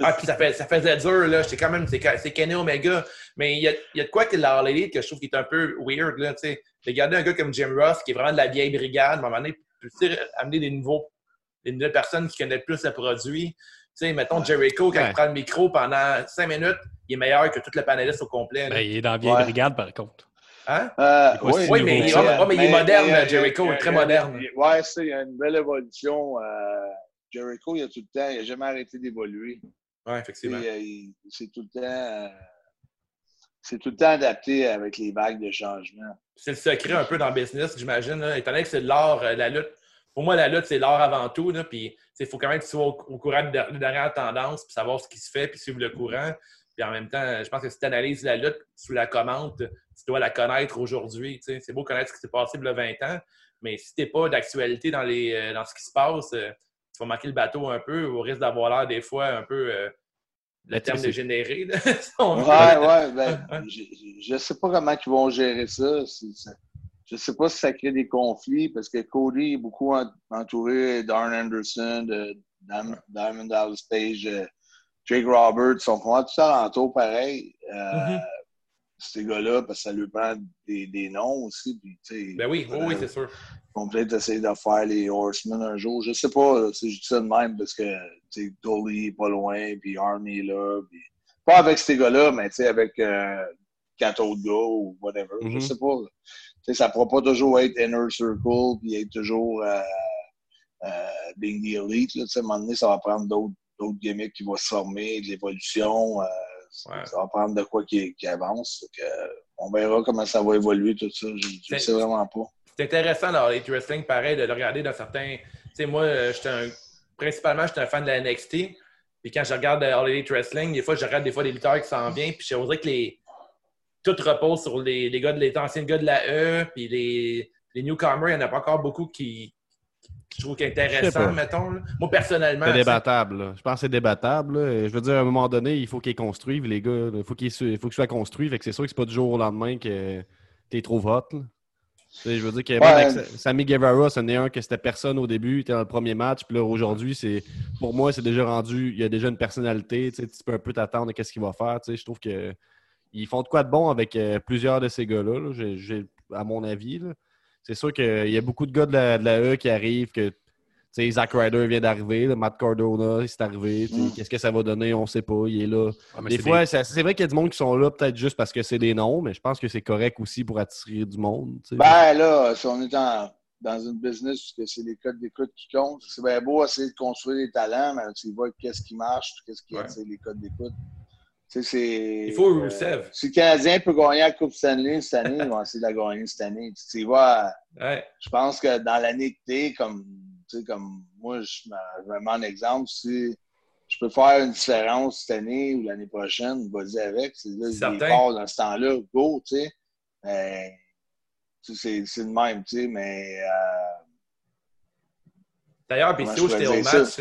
Ah, puis ça, fait, ça faisait dur, là. J'étais quand même, c'est Kenny Omega. Mais il y a, il y a de quoi que la All Elite que je trouve qui est un peu weird, là, tu sais. Un gars comme Jim Ross, qui est vraiment de la vieille brigade. À un moment donné, amener des nouveaux, des nouvelles personnes qui connaissent plus le produit? Tu sais, mettons. Jericho, quand Ouais. il prend le micro pendant cinq minutes, il est meilleur que tout le panéliste au complet. ben, il est dans la vieille Ouais. brigade, par contre. Hein? Euh, Oui, mais, il- ça? ouais, mais il est moderne, mais, Jericho, il est très moderne. Ouais, c'est, il y a une belle évolution. euh, Jericho, il a tout le temps, il n'a jamais arrêté d'évoluer. Oui, effectivement. euh, il- C'est tout le temps. euh, c'est tout le temps adapté avec les vagues de changement. C'est le secret un peu dans le business, j'imagine. Étant donné que c'est de l'art, la lutte. Pour moi, la lutte, c'est l'art avant tout. Puis, il faut quand même que tu sois au, au courant des der- des dernières tendances, puis savoir ce qui se fait, puis suivre le courant. Puis en même temps, je pense que si tu analyses la lutte sous la commente, tu dois la connaître aujourd'hui. tu sais. C'est beau connaître ce qui s'est passé il y a 20 ans, mais si tu n'es pas d'actualité dans, les, euh, dans ce qui se passe, euh, tu vas manquer le bateau un peu, au risque d'avoir l'air des fois un peu euh, le terme on veut. Ouais, ouais, ben, je ne sais pas comment ils vont gérer ça. C'est- c'est- Je sais pas si ça crée des conflits parce que Cody est beaucoup en- entouré d'Arn Anderson, de Diamond Dallas Page, euh, Jake Roberts, sont pas tous alentours pareil. Euh, Mhm. Ces gars-là, parce que ça lui prend des, des noms aussi. Puis, Ben oui, oui, oui, c'est sûr. ils vont peut-être essayer de faire les Horsemen un jour. Je sais pas je dis ça de même parce que Dolly est pas loin, puis Army est là. Puis... Pas avec ces gars-là, mais avec euh, quatre autres gars ou whatever. Je sais pas. Sais, ça ne pourra pas toujours être Inner Circle puis être toujours euh, euh, Being the Elite. Là, à un moment donné, ça va prendre d'autres d'autres gimmicks qui vont se former, de l'évolution. euh, Ouais. Ça va prendre de quoi qui, qui avance. On verra comment ça va évoluer, tout ça. Je ne sais vraiment pas. C'est intéressant dans les wrestling, pareil, de le regarder dans certains. Tu sais, moi, euh, j'étais un. Principalement, j'étais un fan de la NXT. Puis quand je regarde All Elite Wrestling, des fois, je regarde des fois des lutteurs qui s'en viennent, puis je dirais que les... tout repose sur les, les gars de les anciens gars de la E, puis les, les newcomers, il n'y en a pas encore beaucoup qui, qui je trouve qu'intéressant, mettons. là. Moi, personnellement, C'est débattable. là. Je pense que c'est débattable. là. Je veux dire, à un moment donné, il faut qu'ils construisent, les gars. Il faut qu'ils il faut qu'ils soient construits. Fait que c'est sûr que c'est pas du jour au lendemain que t'es trop hot. là. Tu sais, je veux dire que Ouais. Sammy Guevara, c'en est un que c'était personne au début, il était dans le premier match, puis là aujourd'hui, c'est pour moi, c'est déjà rendu, il y a déjà une personnalité, tu sais, tu peux un peu t'attendre à qu'est-ce qu'il va faire, tu sais, je trouve que ils font de quoi de bon avec euh, plusieurs de ces gars-là, là, j'ai- j'ai- à mon avis. là. C'est sûr qu'il y a beaucoup de gars de la, de la E qui arrivent, que tu sais, Zack Ryder vient d'arriver, là, Matt Cardona, il s'est arrivé. tu sais, Mm. Qu'est-ce que ça va donner? On sait pas. Il est là. Ouais, mais Des c'est fois, c'est c'est vrai qu'il y a du monde qui sont là, peut-être juste parce que c'est des noms, mais je pense que c'est correct aussi pour attirer du monde. tu sais. Ben là, si on est dans une business où que c'est les codes d'écoute qui comptent, c'est bien beau essayer de construire des talents, mais tu vois qu'est-ce qui marche, qu'est-ce qui Ouais. attire les codes d'écoute. Il faut euh, Rusev. Si le Canadien peut gagner la Coupe Stanley cette année, ils vont essayer de la gagner cette année. Tu vois, ouais. je pense que dans l'année que t'es, comme, tu sais, comme moi, je me, mets en exemple, si je peux faire une différence cette année ou l'année prochaine, vas-y avec. C'est là, Certain. il part dans ce temps-là, go, tu sais. Mais, tu sais, c'est c'est le même, tu sais, mais euh, D'ailleurs, puis si j'étais au match,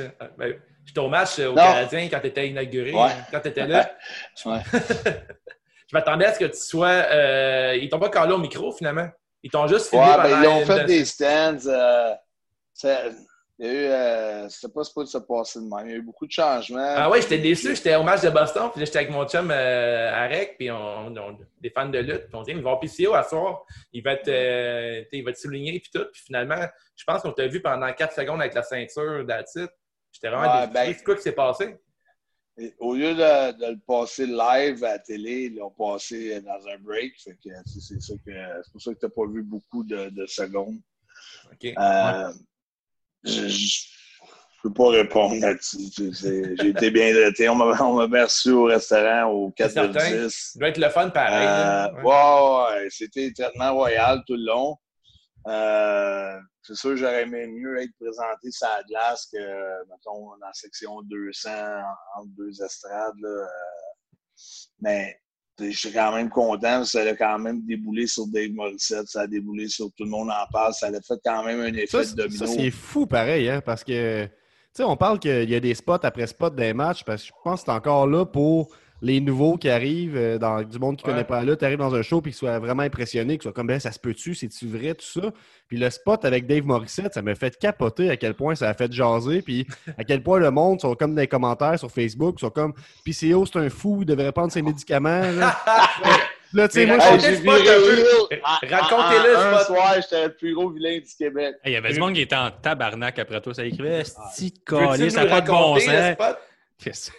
j'étais au match euh, au. Canadien quand tu étais inauguré, Ouais. quand tu étais là? Ouais. je m'attendais à ce que tu sois. euh, ils t'ont pas calé au micro finalement. Ils t'ont juste filmé ouais, ben, ils ont fait des stands. euh, il y a eu, euh, pas supposé se passer de même. Il y a eu beaucoup de changements. Ah ouais, j'étais déçu. J'étais au match de Boston, puis j'étais avec mon chum euh, Arek, puis on, des fans de lutte. Puis on dit, ils vont PCO à soir. Il va te, euh, il va te souligner, puis tout. Puis finalement, je pense qu'on t'a vu pendant 4 secondes avec la ceinture d'Atit. J'étais vraiment déçu. ben- C'est quoi qui s'est passé? Au lieu de, de le passer live à la télé, ils l'ont passé dans un break. Fait que, c'est, c'est ça que, c'est pour ça que tu n'as pas vu beaucoup de, de secondes. OK. Euh, je, je peux pas répondre là-dessus. J'ai été bien traité. On m'a, bien reçu au restaurant au 4 C'est de certain. 10. Ça doit être le fun pareil. Euh, Ouais. ouais, ouais, c'était traitement royal tout le long. Euh, c'est sûr j'aurais aimé mieux être présenté sur la glace que, mettons, dans la section 200, en- entre deux estrades. Là, euh, mais je suis quand même content. Ça a quand même déboulé sur Dave Morissette, ça a déboulé sur tout le monde en parle. Ça a fait quand même un effet Ça, de domino. ça, c'est fou pareil, hein, parce que, tu sais, on parle qu'il y a des spots après spots des matchs, parce que je pense que c'est encore là pour les nouveaux qui arrivent, euh, dans, du monde qui ne Ouais. connaît pas là, tu arrives dans un show puis qu'ils soient vraiment impressionnés, qu'ils soient comme, ben, ça se peut-tu, c'est-tu vrai, tout ça? Puis le spot avec Dave Morissette, ça m'a fait capoter à quel point ça a fait jaser, puis à quel point le monde sont comme dans les commentaires sur Facebook, sont comme, PCO, c'est un fou, il devrait prendre ses médicaments. Là, Là, tu sais, moi, j'ai- peu. heel. En- Racontez-le, spot. soir, j'étais le plus gros vilain du Québec. Hey, Il y avait du monde qui était en tabarnak après toi. Ça écrivait Sti de Veux-tu calice, ça n'a pas de bon sens.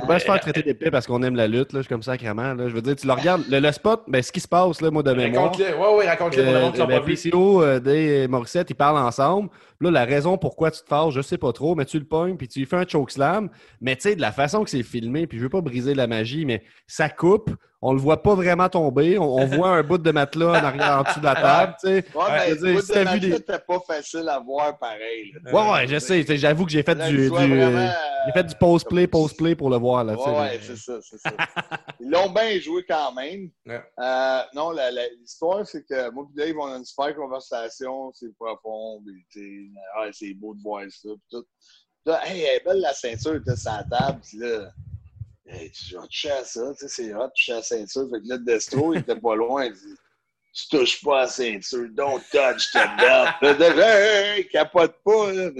Faut bien se faire traiter parce qu'on aime la lutte, là, je suis comme sacrément. Là. Je veux dire, tu le regardes, le, le spot, ben, ce qui se passe, là, moi, de mémoire. Raconte-le. Ouais, ouais, raconte-le pour le monde qui Euh, ben, pas vu. PCO, euh, Dave et Morissette, ils parlent ensemble. Là, la raison pourquoi tu te fâches, je sais pas trop, mais tu le pognes, puis tu lui fais un chokeslam. Mais tu sais, de la façon que c'est filmé, puis je veux pas briser la magie, mais ça coupe. On le voit pas vraiment tomber. On, on voit un bout de matelas en arrière, en dessus de la table, tu sais. Ouais, mais le bout de c'était pas facile à voir pareil. là. Ouais, ouais, je sais. J'avoue que j'ai fait Là, du, vraiment, j'ai fait du post-play, post-play pour le voir, là. Ouais, ouais, c'est ça, c'est ça. Ils l'ont bien joué quand même. Ouais. Euh, non, l'histoire, c'est que moi et Dave, on a une super conversation, c'est profond, ah, c'est beau de voir ça, tout. Là, hey, elle est belle la ceinture, elle était sur la table, puis là, hey, tu vas toucher à ça, tu sais, c'est hot, toucher à la ceinture. Fait que là, Destro, il était pas loin, il dit, tu touches pas à la ceinture, don't touch the belt. Là, Dave, hey, hey, hey, capote pas, là.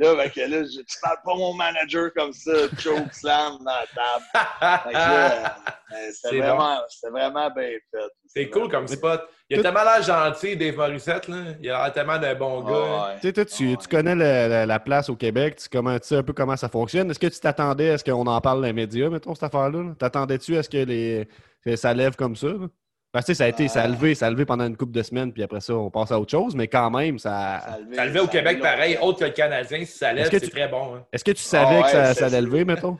Là, fait que là, je, tu parles pas mon manager comme ça, choke slam dans la table. Là, euh, C'est c'était vraiment, c'était vraiment bien fait. C'est cool comme spot. Il a Tout- tellement l'air gentil, Dave Morissette. Là. Il a l'air tellement d'un bon gars. Ouais. Tu toi, tu, connais la, la- la place au Québec, tu, comment, tu sais un peu comment ça fonctionne. Est-ce que tu t'attendais à ce qu'on en parle dans les médias, mettons, cette affaire-là? là? T'attendais-tu à ce que, les, que ça lève comme ça? là? Parce que tu sais, ça a été, ça a levé, ça a levé pendant une couple de semaines, puis après ça, on passe à autre chose, mais quand même, ça. Ça levait- Ça levait au ça Québec pareil, autre que le Canadien. Si ça lève, c'est tu- très bon. hein. Est-ce que tu savais Ah ouais, que ça, allait lever, mettons?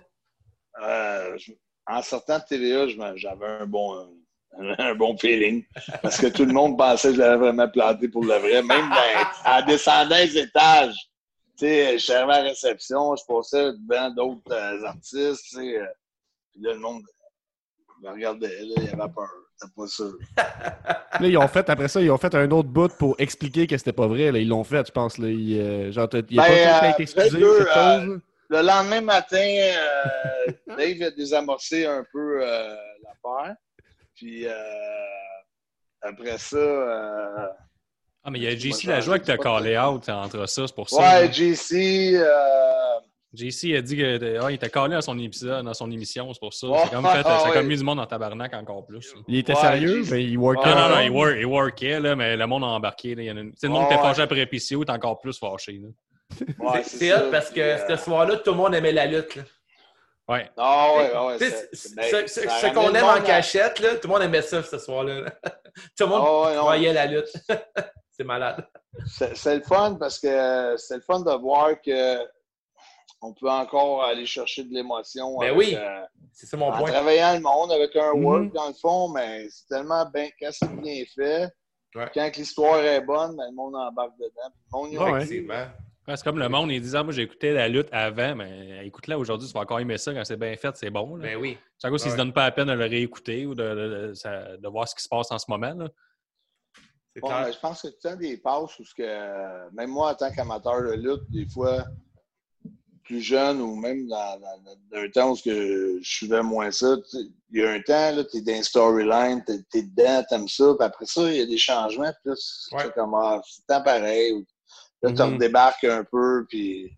Euh, je- en sortant de TVA, j'avais un bon, un bon feeling. Parce que tout le monde pensait que je l'avais vraiment planté pour le vrai. Même dans- en descendant les étages. sais, je suis arrivé à la réception, je passais devant d'autres euh, artistes, tu sais. euh, Puis là, le monde me regardait, là, il avait peur. C'était pas sûr. Là, ils ont fait, après ça, ils ont fait un autre bout pour expliquer que c'était pas vrai. Là. Ils l'ont fait, je pense. Là. Ils, euh, genre, il a Ben, pas tout euh, été excusé euh, chose. Le lendemain matin, euh, Dave a désamorcé un peu euh, l'affaire. Puis euh, après ça, euh, Ah, mais il y a JC Lajoie qui t'a callé out entre ça, c'est pour ça. ouais. JC, euh, JC a dit que ah, il était calé dans son épisode, dans son émission, c'est pour ça. C'est comme, fait, ah, ça a comme mis du monde en tabarnak encore plus. Il était Ouais, sérieux, mais il workait. Non, non, non, il, work, il workait, là, mais le monde a embarqué. Là. Il y en a une- tu sais, le monde qui était fâché après PCO, t'es encore plus fâché. Là. ouais, C'est- c'est C'est ça. hot parce que ce euh, soir-là, tout le monde aimait la lutte. là. Ouais. Ah ouais, ouais, Tu sais, c'est- ce- qu'on aime en à- cachette, là, tout le monde aimait ça ce soir-là. là. tout le monde Ah ouais, non. croyait la lutte. c'est malade. C'est c'est le fun parce que c'est le fun de voir que on peut encore aller chercher de l'émotion. Ben oui. euh, C'est ça mon en point. travaillant le monde avec un Mhm. work dans le fond, mais c'est tellement bien, quand c'est bien fait, Ouais. quand l'histoire est bonne, ben, le monde embarque dedans. Le monde y Ouais. Effectivement. C'est comme le monde, ils disent Ah, moi j'écoutais la lutte avant, mais écoute-la aujourd'hui, tu vas encore aimer ça quand c'est bien fait, c'est bon. Là. Ben oui. Chaque fois, s'ils Ouais. se donnent pas la peine de le réécouter ou de, de- de- ça- de voir ce qui se passe en ce moment. Là. Bon, ben, je pense que tu as des passes où ce que, euh, même moi, en tant qu'amateur de lutte, des fois, plus jeune ou même dans, dans- dans un temps où je suivais moins ça, il y a un temps, tu es dans storyline, tu es, dedans, tu aimes ça, puis après ça, il y a des changements, puis là, c'est Ouais. comme, ah, c'est temps pareil. Là, tu Mhm. redébarques un peu, puis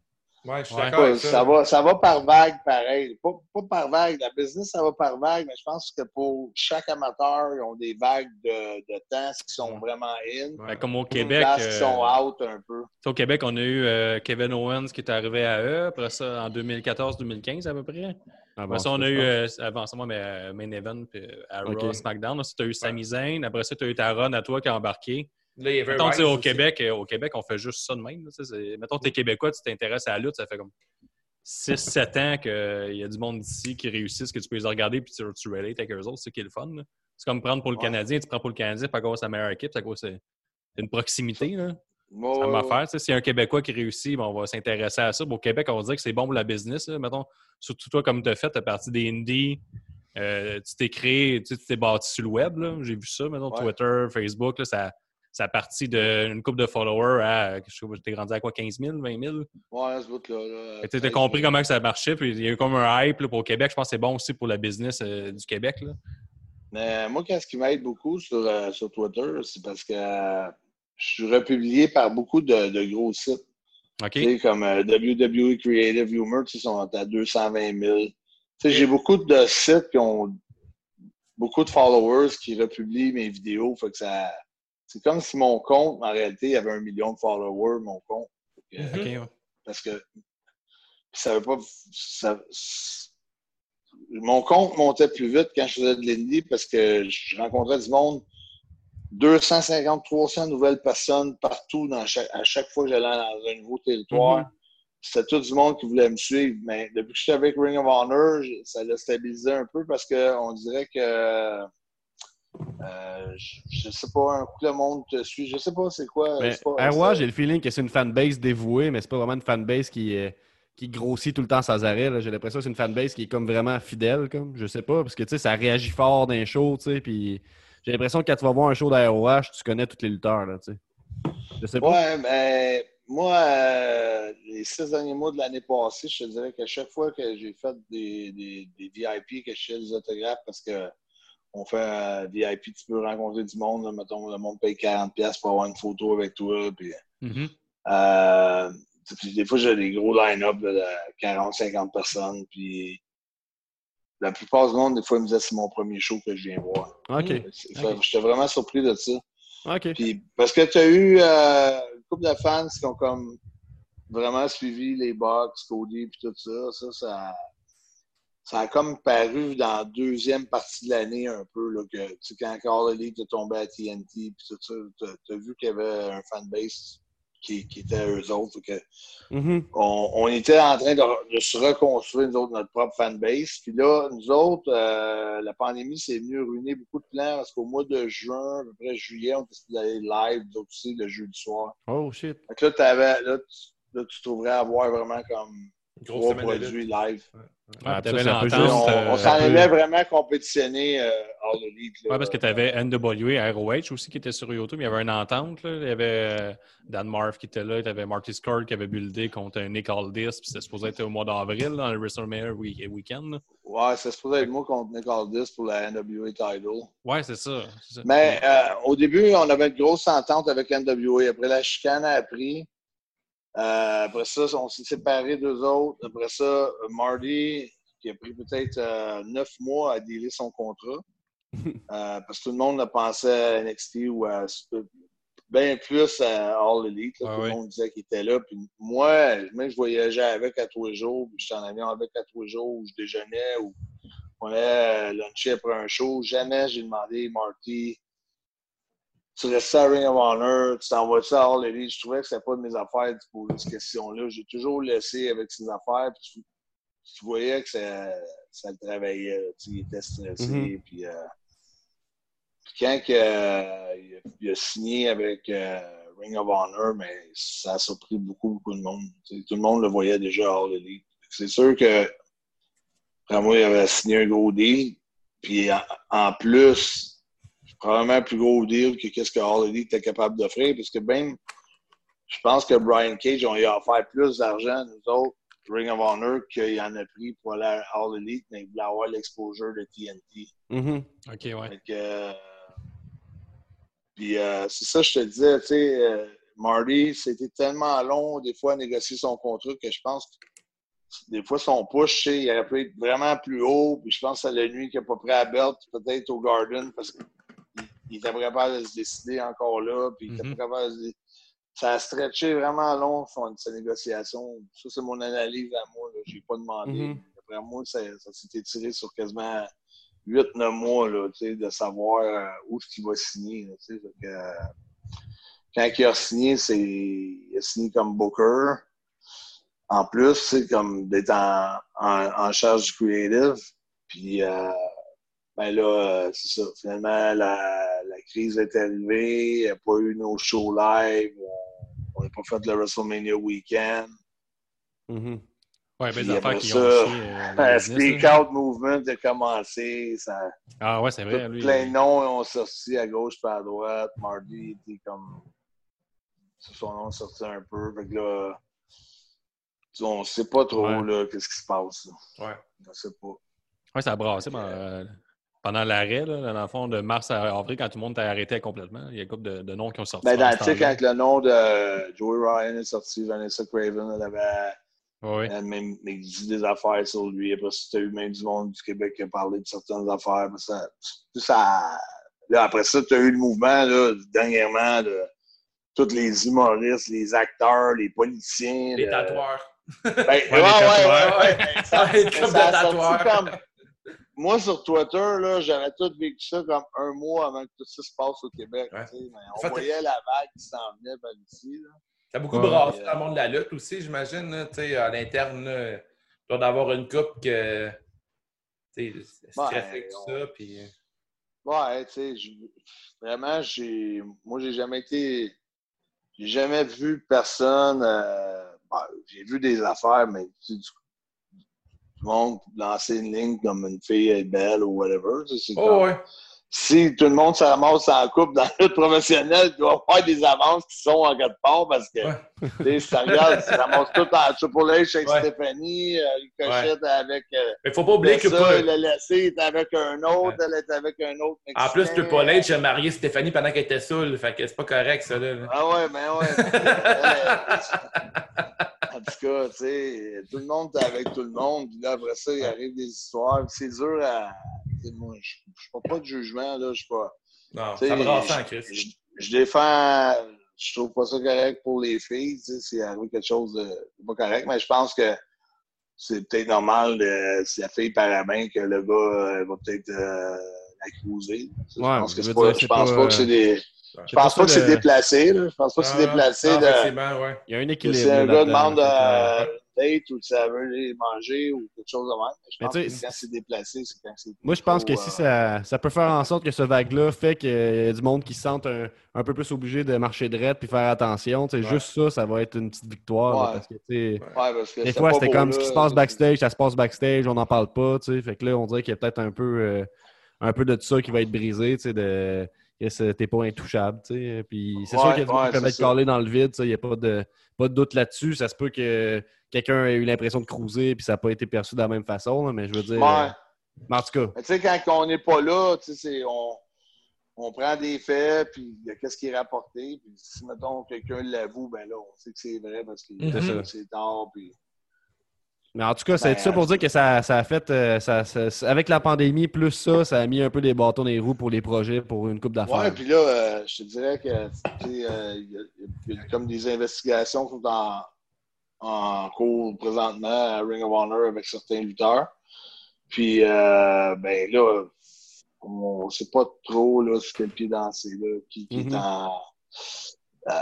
Ouais, je suis Ouais. d'accord avec ça, ça. va, ça va par vague pareil. Pas, pas par vague, la business, ça va par vague, mais je pense que pour chaque amateur, ils ont des vagues de, de temps qui sont vraiment in. Ouais. Ben, comme au Des Québec, places qui euh, sont out un peu. au Québec, on a eu euh, Kevin Owens qui est arrivé à eux, après ça en 2014-2015 à peu près. Ah, bon, Après ça, on a eu, ça. euh, avant ça, moi, mais euh, Main Event, puis euh, à Raw. SmackDown. Là, tu as eu Sami Zayn. Après ça, tu as eu ta run à toi qui a embarqué. Là, il y avait Mettons, au. Québec, euh, au Québec, on fait juste ça de même. là, Mettons, tu es Québécois, tu t'intéresses à la lutte, ça fait comme 6-7 ans qu'il y a du monde d'ici qui réussissent, que tu peux les regarder puis tu, tu relates avec eux autres, c'est ça qui est le fun. C'est comme prendre pour le Ouais. Canadien, tu prends pour le Canadien, pas à cause la meilleure équipe, c'est à cause c'est une proximité. Là. Affaire. tu sais, Si un Québécois qui réussit, ben, on va s'intéresser à ça. Au Québec, on va dire que c'est bon pour la business. là. Mettons, surtout toi, comme tu as fait, tu as parti des indies. euh, tu t'es créé, tu t'es bâti sur le web. J'ai vu ça, mettons, Ouais. Twitter, Facebook. Là, ça, ça a parti d'une couple de followers à, je sais pas, t'es grandi à quoi, 15 000, 20 000? Ouais, ce bout-là. Là, Tu as compris comment que ça marchait. Puis il y a eu comme un hype là, pour le Québec. Je pense que c'est bon aussi pour la business euh, du Québec. Là. Mais moi, qu'est-ce qui m'aide beaucoup sur, euh, sur Twitter, c'est parce que euh, je suis republié par beaucoup de, de gros sites. OK? Tu sais, comme euh, WWE Creative Humor, tu sais, sont à 220 000. Tu sais, j'ai beaucoup de sites qui ont beaucoup de followers qui republient mes vidéos. Fait que ça. C'est comme si mon compte, en réalité, il y avait un million de followers, mon compte. Que- Mhm. Ouais. parce que ça veut pas. ça- mon compte montait plus vite quand je faisais de l'indie parce que je rencontrais du monde. 250, 300 nouvelles personnes partout dans chaque, à chaque fois que j'allais dans un nouveau territoire. Mhm. C'était tout du monde qui voulait me suivre. Mais depuis que j'étais avec Ring of Honor, je- ça l'a stabilisé un peu parce qu'on dirait que euh, je, sais pas, un coup le monde te suit. Je sais pas c'est quoi. ROH, c'est- j'ai le feeling que c'est une fanbase dévouée, mais c'est pas vraiment une fanbase qui, euh, qui grossit tout le temps sans arrêt. J'ai l'impression que c'est une fanbase qui est comme vraiment fidèle. Comme. Je sais pas, parce que tu sais, ça réagit fort dans les shows, tu sais, puis j'ai l'impression que quand tu vas voir un show d'ROH, tu connais tous les lutteurs, là, tu sais. Je sais pas. Ouais, mais moi, euh, les six derniers mois de l'année passée, je te dirais qu'à chaque fois que j'ai fait des, des, des VIP, que je fais des autographes, parce que on fait un VIP, tu peux rencontrer du monde, là, mettons, le monde paye 40$ pour avoir une photo avec toi, puis, Mhm. euh, puis des fois, j'ai des gros line-up de 40-50 personnes, puis la plupart du monde, des fois, ils me disaient c'est mon premier show que je viens voir. OK. C'est- fait- J'étais vraiment surpris de ça. OK. Puis, parce que tu as eu euh, une couple de fans qui ont comme vraiment suivi les box, Cody, puis tout ça. Ça, ça, ça a comme paru dans la deuxième partie de l'année un peu, là, que tu sais, quand Carl Elite est tombé à TNT, puis tout ça, tu as, vu qu'il y avait un fanbase qui, qui était eux autres. Que Mhm. on, on était en train de, de se reconstruire, nous autres, notre propre fanbase. Puis là, nous autres, euh, la pandémie, c'est venu ruiner beaucoup de plans parce qu'au mois de juin, à peu près juillet, on était d'aller live, nous autres aussi, le jeudi soir. Oh, shit. Fait que là, t'avais, là, tu là, tu trouverais avoir vraiment comme trois de produits live. Ouais, peu on, euh, on s'en allait vraiment compétitionner euh, All Elite. là. Ouais, parce que tu avais NWA, ROH aussi qui était sur YouTube. Il y avait une entente. Là. Il y avait euh, Dan Marv qui était là. Il y avait Marty Scott qui avait buildé contre Nick Aldis. Puis c'était supposé être au mois d'avril, dans le WrestleMania week- week-end. Ouais, c'est supposé être moi contre Nick Aldis pour la NWA title. Ouais, c'est ça. Mais euh, au début, on avait une grosse entente avec NWA. Après, la chicane a appris. Euh, après ça, on s'est séparés deux autres. Après ça, Marty, qui a pris peut-être euh, neuf mois à dealer son contrat. Euh, parce que tout le monde a pensé à NXT ou à bien plus à All Elite. là. Ah tout oui. le monde disait qu'il était là. Puis moi, même je voyageais avec à tous les jours. Puis j'étais en avion avec à tous les jours où je déjeunais ou on allait luncher après un show. Jamais j'ai demandé, Marty, tu restes à Ring of Honor, tu t'en vas ça à All Elite. Je trouvais que c'était pas de mes affaires de poser cette question-là. J'ai toujours laissé avec ses affaires. Puis tu, tu voyais que ça, ça le travaillait. Tu il était stressé. Mhm. puis, euh, puis quand euh, il, a, il a signé avec euh, Ring of Honor, mais ça a surpris beaucoup, beaucoup de monde. Tu tout le monde le voyait déjà à All Elite. C'est sûr que moi, il avait signé un gros deal. Puis en, en plus, probablement un plus gros deal que qu'est-ce que All Elite était capable d'offrir. Parce que même, je pense que Brian Cage, on lui a offert plus d'argent, nous autres, Ring of Honor, qu'il en a pris pour aller à All Elite, mais il voulait avoir l'exposure de TNT. Mhm. OK, ouais. Fait que, euh, puis euh, c'est ça, je te disais, tu sais, euh, Marty, c'était tellement long, des fois, à négocier son contrat que je pense que des fois, son push, tu sais, il aurait pu être vraiment plus haut. Puis je pense à la nuit qu'il n'a pas pris la belt, peut-être au Garden, parce qu'il il était pas capable de se décider encore là. Puis il était pas capable de Ça a stretché vraiment long, sa négociation. Ça, c'est mon analyse à moi. Je n'ai pas demandé. Mhm. Après moi, ça, ça s'est étiré sur quasiment 8-9 mois là, de savoir euh, où est-ce qu'il va signer. là, euh, quand il a signé, c'est il a signé comme Booker. En plus, c'est comme d'être en, en, en charge du creative. Puis, euh, ben là, euh, c'est ça. Finalement, la, la crise est arrivée. Il n'y a pas eu nos shows live. On n'a pas fait le WrestleMania weekend. Mhm. Ouais, Puis ben, des affaires qui ça, ont chié. euh, Movement a commencé. Ça, Ah, ouais, c'est vrai. tout Lui, plein de noms ont sorti à gauche et à droite. Marty était comme. Son nom sorti un peu. Fait que là, on ne sait pas trop Ouais. qu'est-ce qui se passe. là. Ouais. On ne sait pas. Ouais, ça a brassé ben, euh, pendant l'arrêt, là, dans le fond, de mars à avril, quand tout le monde t'a arrêté complètement. Il y a une couple de, de noms qui ont sorti. Ben, dans, ce tu sais, temps-là. quand le nom de Joey Ryan est sorti, Vanessa Craven, elle avait, Ouais, elle avait même dit des affaires sur lui. Après, tu as eu même du monde du Québec qui a parlé de certaines affaires. Puis Ça, ça- là, après ça, tu as eu le mouvement, là, dernièrement, de tous les humoristes, les acteurs, les politiciens. Les le- tatoueurs. Ben, ouais, ouais, ouais, ça- ça de a sorti tatoueurs. comme- Moi, sur Twitter, là, j'avais tout vécu ça comme un mois avant que tout ça se passe au Québec. Ouais. tu mais on Fait- voyait la vague qui s'en venait par ici. Là. T'as beaucoup Ouais. brassé Euh, dans le monde de la lutte aussi, j'imagine. Tu à l'interne, tu d'avoir une coupe que. Tu sais, stressé Ouais, avec tout on- ça. Puis... Ouais, tu sais, je- vraiment, j'ai, moi, j'ai jamais été, j'ai jamais vu personne, euh, ben, j'ai vu des affaires, mais tu sais, du, du monde lancer une ligne comme une fille est belle ou whatever, tu c'est Oh, comme- ouais. si tout le monde se ramasse en couple dans professionnelle, il doit y avoir des avances qui sont en quatre part parce que, Ouais. tu regardes, tu ramasses tout en Triple H avec Ouais. Stéphanie, euh, Ricochet avec, euh, Mais faut pas oublier que. ça, pas- il a laissé, est avec un autre, elle est avec un autre. En plus. Triple H a marié Stéphanie pendant qu'elle était saoule. Fait que c'est pas correct, ça. Là. Ah ouais, mais ouais. en tout cas, tu sais, tout le monde est avec tout le monde. Puis là, après ça, il arrive des histoires. C'est dur à. Moi, je ne fais pas de jugement, là. Je suis pas. Non, ça en Chris. je défends. Je trouve pas ça correct pour les filles. Tu sais, s'il arrive quelque chose de pas correct, mais je pense que c'est peut-être normal de, si la fille paraît bien que le gars euh, va peut-être euh, l'accuser. Je pense, que je c'est veux pas, dire, je c'est pense pas, pas, que c'est des. Je C'est pense pas pas que ça c'est de- déplacé. Là. Je pense pas que c'est Ah, déplacé de. ouais. Il y a un équilibre. Si un gars demande c'est. Date ou ça veut aller manger ou quelque chose de même. Je Mais pense que quand c'est déplacé, c'est quand c'est. Moi, je pense que si euh, ça, ça peut faire en sorte que ce vague-là fait qu'il y a du monde qui se sente un, un peu plus obligé de marcher droit puis faire attention, Ouais. juste ça, ça va être une petite victoire. là, Ouais. parce que, Ouais, parce que Des c'était fois, c'était comme là. ce qui se passe backstage, ça se passe backstage, on n'en parle pas, tu sais. Fait que là, on dirait qu'il y a peut-être un peu, euh, un peu de ça qui va être brisé, tu sais, de t'es pas intouchable, tu sais. Puis c'est sûr qu'il y a des gens qui peuvent être calés dans le vide, il n'y a pas de, pas de doute là-dessus. Ça se peut que quelqu'un ait eu l'impression de cruiser puis ça n'a pas été perçu de la même façon, là, mais je veux dire. Ouais. euh, mais en tout cas, Mais tu sais, quand on n'est pas là, tu sais, c'est- on, on prend des faits, puis il y a qu'est-ce qui est rapporté. Puis si, mettons, quelqu'un l'avoue, ben là, on sait que c'est vrai parce que C'est ça. c'est tard. Puis... Mais en tout cas, c'est Ben, ça pour dire que ça, ça a fait. euh, ça, ça- avec la pandémie, plus ça, ça a mis un peu des bâtons dans les roues pour les projets, pour une coupe d'affaires. Ouais, puis là, euh, je te dirais que tu sais, euh, y, a- il y a comme des investigations qui sont en, en cours présentement à Ring of Honor avec certains lutteurs. Puis, euh, ben là, on ne sait pas trop là, sur quel pied danser, là, qui, qui Mhm. est en. euh,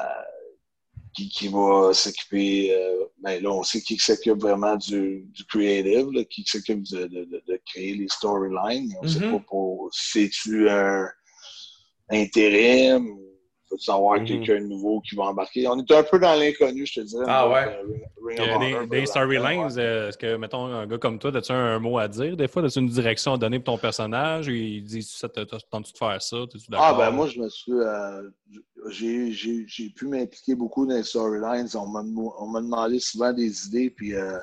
qui, qui va s'occuper. euh, ben là, on sait qui s'occupe vraiment du, du creative, là, qui s'occupe de, de, de, de créer les storylines. On ne sait Mhm. pas pour c'est-tu un intérim ou faut-tu avoir Mhm. quelqu'un de nouveau qui va embarquer. On est un peu dans l'inconnu, je te dirais. Ah ouais. euh, Ring- Ring des, storylines, ouais. euh, est-ce que, mettons, un gars comme toi, as-tu un, mot à dire des fois? As-tu une direction à donner pour ton personnage? Il dit, ça, t'as- t'as- tentes-tu de faire ça? Ah, ben moi, je me suis. euh, j'ai, pu m'impliquer beaucoup dans les storylines. On m'a, demo- on m'a demandé souvent des idées, puis euh,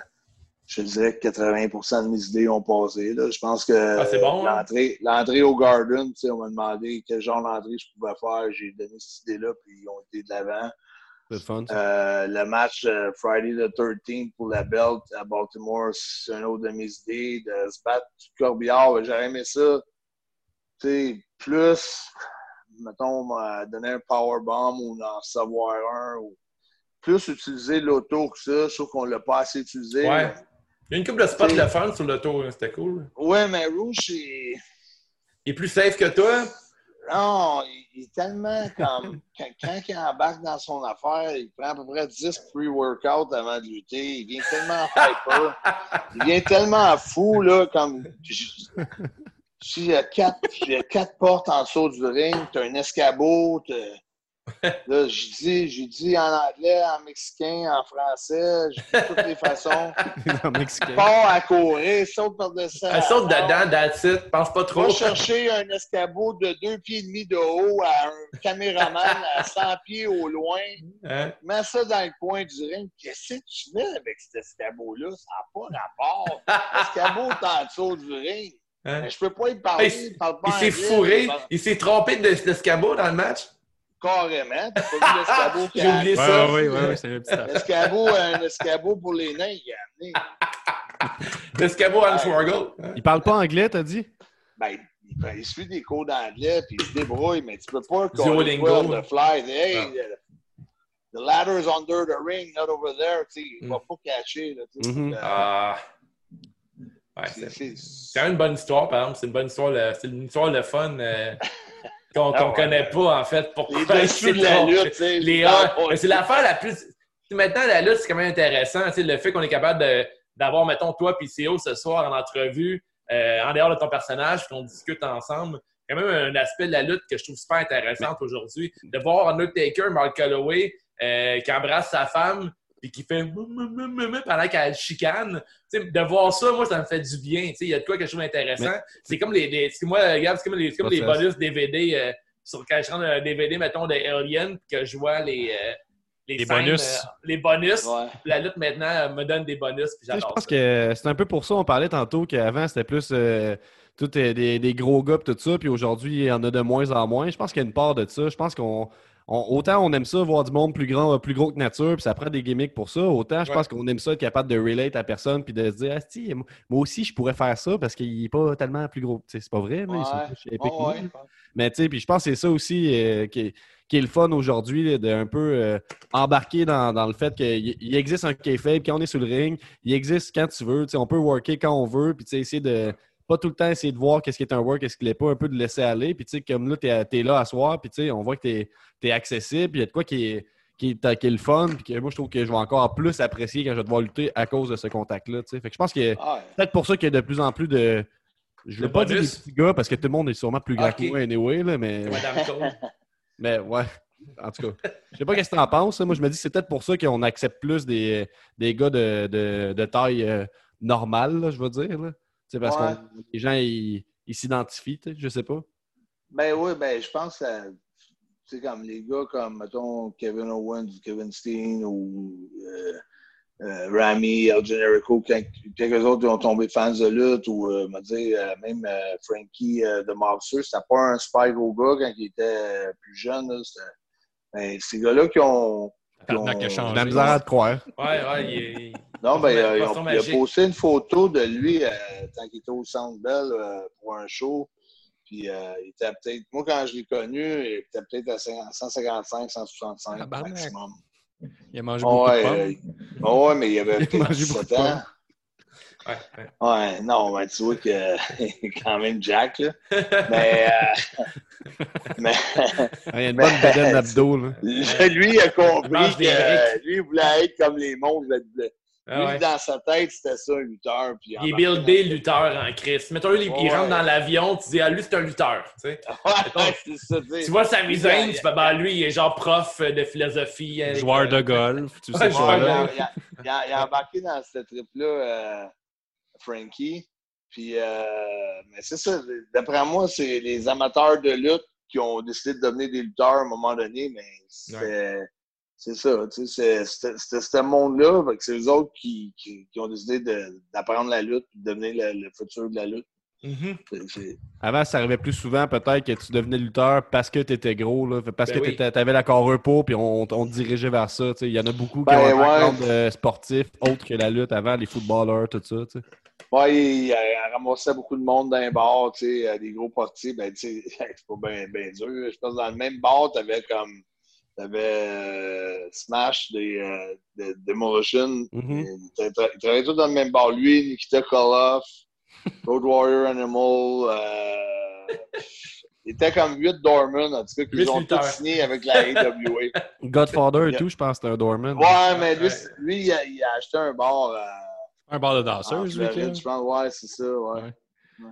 je te dirais que 80% de mes idées ont passé. Là. Je pense que Ah, bon, hein? l'entrée, l'entrée au Garden, tu sais, on m'a demandé quel genre d'entrée je pouvais faire. J'ai donné cette idée-là, puis ils ont été de l'avant. Euh, le match euh, Friday the 13th pour la belt à Baltimore, c'est une autre de mes idées. De se battre du corbillard, j'aurais aimé ça. Tu sais, plus, mettons, m'a donné un powerbomb ou en savoir un. Ou plus utiliser l'auto que ça. Je trouve qu'on l'a pas assez utilisé. Ouais. Il y a une couple de spots le fun sur le tour, hein, c'était cool. Ouais, mais Rouge, c'est. Il est plus safe que toi? Non, il, il est tellement comme. Quand, quand il embarque dans son affaire, il prend à peu près 10 pre-workouts avant de lutter. Il vient tellement hyper. Il vient tellement fou, là, comme. S'il y a quatre, il y a quatre portes en dessous du ring, t'as un escabeau, t'as- Là, j'ai dit, j'ai dit en anglais, en mexicain, en français, dit de toutes les façons. en mexicain. À courir, saute par-dessus. Elle saute dedans, that's it. Pense pas trop. Va chercher un escabeau de deux pieds et demi de haut à un caméraman à 100 pieds au loin. Hein? Mets ça dans le coin du ring. Qu'est-ce que tu fais avec cet escabeau-là? Ça n'a pas rapport. L'escabeau est en dessous du ring. Hein? Mais je peux pas y parler. Il, il parle pas il s'est fourré. il s'est trompé de, de Scabo dans le match. Carrément. T'as pas vu l'escabeau qui J'ai a oublié Ouais, ça. ouais, ouais, ouais, c'est un petit. L'escabeau, un escabeau pour les nains, il a amené. Le and Swaggle. Hein? Il parle pas anglais, t'as dit? Ben, il, prend- il suit des cours d'anglais, puis il se débrouille, mais tu peux pas well, the fly. Hey, Ah. the, the ladder's under the ring, not over there. Tu sais, il Mm. va pas cacher. Là, euh, c'est- une bonne histoire, par exemple. C'est une bonne histoire, le- c'est une histoire de fun euh, qu'on Ah ouais. connaît pas, en fait. Pourquoi Les dessous de la lutte, C'est l'affaire la plus. Maintenant, la lutte, c'est quand même intéressant. Le fait qu'on est capable d'avoir, mettons, toi et CO ce soir en entrevue, euh, en dehors de ton personnage, puis qu'on discute ensemble. quand même un aspect de la lutte que je trouve super intéressant aujourd'hui. De voir Undertaker, Mark Calloway, euh, qui embrasse sa femme, puis qui fait pendant qu'elle chicane. Tu sais, de voir ça, moi, ça me fait du bien. Tu sais, Il y a de quoi que je trouve intéressant. C'est comme les, les- c'est moi, regarde, c'est comme les, comme les bonus DVD euh, sur quand je rentre un DVD, mettons, de Alien, puis que je vois les, euh, les, Les scènes, bonus. euh, les bonus. Ouais. La lutte maintenant euh, me donne des bonus, puis Je pense ça. que c'est un peu pour ça on parlait tantôt qu'avant c'était plus euh, tout est des, des gros gars tout ça, puis aujourd'hui il y en a de moins en moins. Je pense qu'il y a une part de ça. Je pense qu'on on- autant on aime ça voir du monde plus grand, plus gros que nature, puis ça prend des gimmicks pour ça. Autant je Ouais. pense qu'on aime ça être capable de relate à personne puis de se dire ah, moi moi aussi je pourrais faire ça parce qu'il est pas tellement plus gros. C'est pas vrai, ils sont Ouais. ouais. là. Mais tu sais, puis je pense que c'est ça aussi euh, qui, est, qui est le fun aujourd'hui, de un peu euh, embarquer dans, dans le fait qu'il il existe un kayfabe quand on est sur le ring, il existe quand tu veux, tu sais, on peut worker quand on veut, puis tu sais, essayer de pas tout le temps essayer de voir qu'est-ce qui est un work, qu'est-ce qui l'est pas, un peu de laisser aller, puis tu sais, comme là, t'es es là à soir, puis tu sais, on voit que t'es es accessible, puis il y a de quoi qui est, qui est, qui est le fun, puis que moi, je trouve que je vais encore plus apprécier quand je vais devoir lutter à cause de ce contact-là. tu sais. Fait que je pense que Ah, ouais. peut-être pour ça qu'il y a de plus en plus de. Je veux De pas dire des petits gars parce que tout le monde est sûrement plus grand Ok. que moi anyway, là, mais, mais ouais. En tout cas, je sais pas qu'est-ce que t'en penses. Moi, je me dis que c'est peut-être pour ça qu'on accepte plus des, des gars de, de, de taille euh, normale, là, je veux dire. Là. Parce Ouais. que les gens, ils s'identifient, je sais pas. Ben oui, ben je pense que c'est comme les gars comme, mettons, Kevin Owens, Kevin Steen ou euh, euh, Rami, El Generico, eux autres ils ont tombé fans de lutte, ou euh, me dire, euh, même Frankie de Mobster, c'était pas un spike au gars quand il était plus jeune. Là, ben, ces gars-là qui ont. A la misère à te croire. Ouais, ouais, il est. Non, ben, il a, il posté une photo de lui euh, tant qu'il était au Centre Bell euh, pour un show. Puis euh, il était peut-être, moi quand je l'ai connu, il était peut-être à 50 155, 165 Tabarnak. maximum. Il a mangé beaucoup Ouais, de euh, pommes. ouais, mais il avait Il a peut-être mangé beaucoup de 17 ans. Ouais, ouais. Ouais, non, mais tu vois que il est quand même Jack, là. Mais, euh, mais Il y a une bonne bedaine d'abdos. là. lui, il a Il compris que lui, il voulait être comme les monstres. de- de- Ah Lui, ouais. dans sa tête, c'était ça, un lutteur. Puis Il est buildé lutteur en Christ. Mettons, il, il Ouais. rentre dans l'avion, tu dis, ah, lui, c'est un lutteur. Tu, sais. Ouais, c'est ça, tu vois sa misaine, Il- tu fais, bah, lui, il est genre prof de philosophie. avec, Joueur de golf, tu sais joueur il, a, il a- il a embarqué dans cette trip-là, euh, Frankie. Puis, euh, mais c'est ça. D'après moi, c'est les amateurs de lutte qui ont décidé de devenir des lutteurs à un moment donné, mais c'est c'est ça. tu sais, c'est- C'était ce monde-là. C'est eux autres qui, qui, qui ont décidé d'apprendre la lutte et de devenir le, le futur de la lutte. Mhm. C'est- Avant, ça arrivait plus souvent peut-être que tu devenais lutteur parce que tu étais gros, là, parce Ben que oui. tu avais la carrure pour, puis on, on te dirigeait vers ça. tu sais. Il y en a beaucoup qui Ben ont un ouais. euh, sportif autre que la lutte avant, les footballeurs, tout ça. tu sais. Ouais, il, il ramassait beaucoup de monde dans les bars, tu sais, euh, des gros portiers, ben, tu sais, c'est pas bien ben dur. Je pense que dans le même bar, t'avais comme, t'avais euh, Smash, des, euh, de Demolition, ils travaillaient tous dans le même bar. Lui, Nikita Koloff, Road Warrior Animal, euh, il était comme 8 Dorman, en tout cas, qu'ils ont tous signé avec la AWA. Godfather et tout, je pense que c'était un Dorman. Ouais, mais lui, Ouais. c'est- lui il, a, il a acheté un bar à, Un bar de en danseuse, là. je pense. Ouais, c'est ça, ouais. Ouais.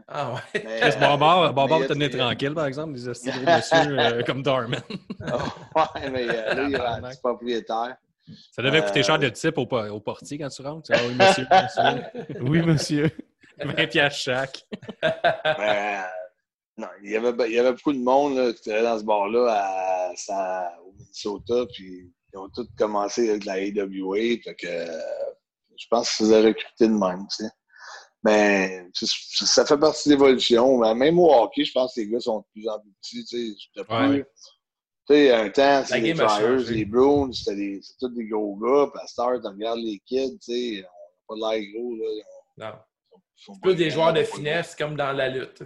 Ah ouais. Mais, Chris euh, Barbar, mais Barbar il a- tenait il a- tranquille, par exemple, des gros monsieur euh, comme Darman. ouais, mais euh, là, il est Tabarnak. rendu propriétaire. Ça devait coûter Euh, cher de type au, po- au portier quand tu rentres. Tu dis, Ah oui, monsieur, monsieur. Oui, monsieur. 20 piastres chaque. Mais, euh, non, il y, avait, il y avait beaucoup de monde là, qui était dans ce bar-là à, au Minnesota, puis ils ont tous commencé avec la AWA, fait que euh, je pense qu'ils faisaient recruter de même, tu sais. Mais sais, ça fait partie de l'évolution. Mais Même au hockey, je pense que les gars sont de plus en plus petits, tu sais. C'était plus- Ouais. Tu sais, un temps, c'était les Flyers, les Bruins, c'était tous des gros gars. Puis à cette heure, tu regardes les kids, tu sais, on n'a pas l'air gros, là. Non. Plus des joueurs de finesse comme dans la lutte.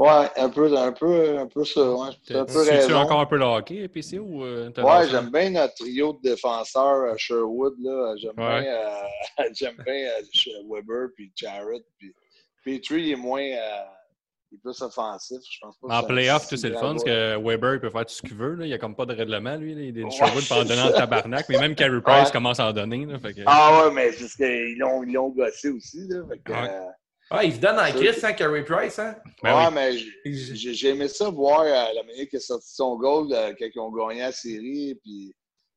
Ouais, un peu, un peu, un peu ça. Ouais. C'est un peu Tu raison. encore un peu le hockey, PC, ou euh, Ouais, j'aime bien notre trio de défenseurs à Sherwood. Là. J'aime Ouais. bien, euh, j'aime bien euh, Weber puis Jarrett. Puis Petrie il est moins. euh, il est plus offensif. Je pense pas En playoff, c'est le fun, parce que Weber, il peut faire tout ce qu'il veut. Là. Il n'y a comme pas de règlement, lui. là. Il est Ouais, Sherwood pendant de ça. tabarnak. Mais même Carey Price Ouais. commence à en donner. Là, fait que... Ah ouais, mais c'est parce qu'ils l'ont, gossé aussi. Là, fait que, Ouais. euh, Ah, il se donne en Ça, Christ, hein, Carey Price, hein? Ben ouais, oui. mais j'ai- aimé ça voir euh, la manière qu'il a sorti son goal euh, quand ils ont gagné la série, puis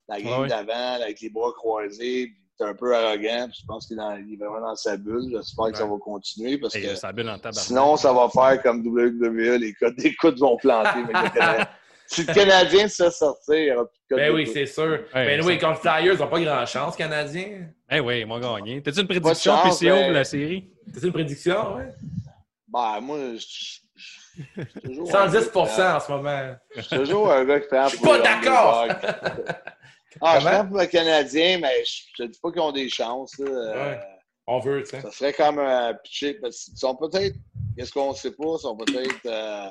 la game Ouais, ouais. d'avant, avec les bras croisés, puis un peu arrogant, puis je pense qu'il est, vraiment dans sa bulle. J'espère que ça Ouais. va continuer, parce que en sinon, ça va faire comme WWE, les codes d'écoute vont planter. mais le Canadien- si le Canadien se sortir, il n'y aura plus de codes Ben oui, c'est sûr. Ouais, ben oui, ça- contre Flyers, ils n'ont pas grand-chance, Canadiens. Eh oui, ils m'ont gagné. T'as-tu une prédiction, chance, PCO, ben- pour la série? C'est une prédiction, ouais? Ben, moi, je- je- je- je- toujours 110 un gars en ce moment. Je suis toujours un gars qui prend Je suis pour pas les d'accord. Ah, je prends pour le Canadien, mais je te dis pas qu'ils ont des chances. là. Ouais. On veut, tu sais. Ça serait comme un pitcher. Parce qu'ils sont peut-être, qu'est-ce qu'on ne sait pas, ils sont peut-être euh,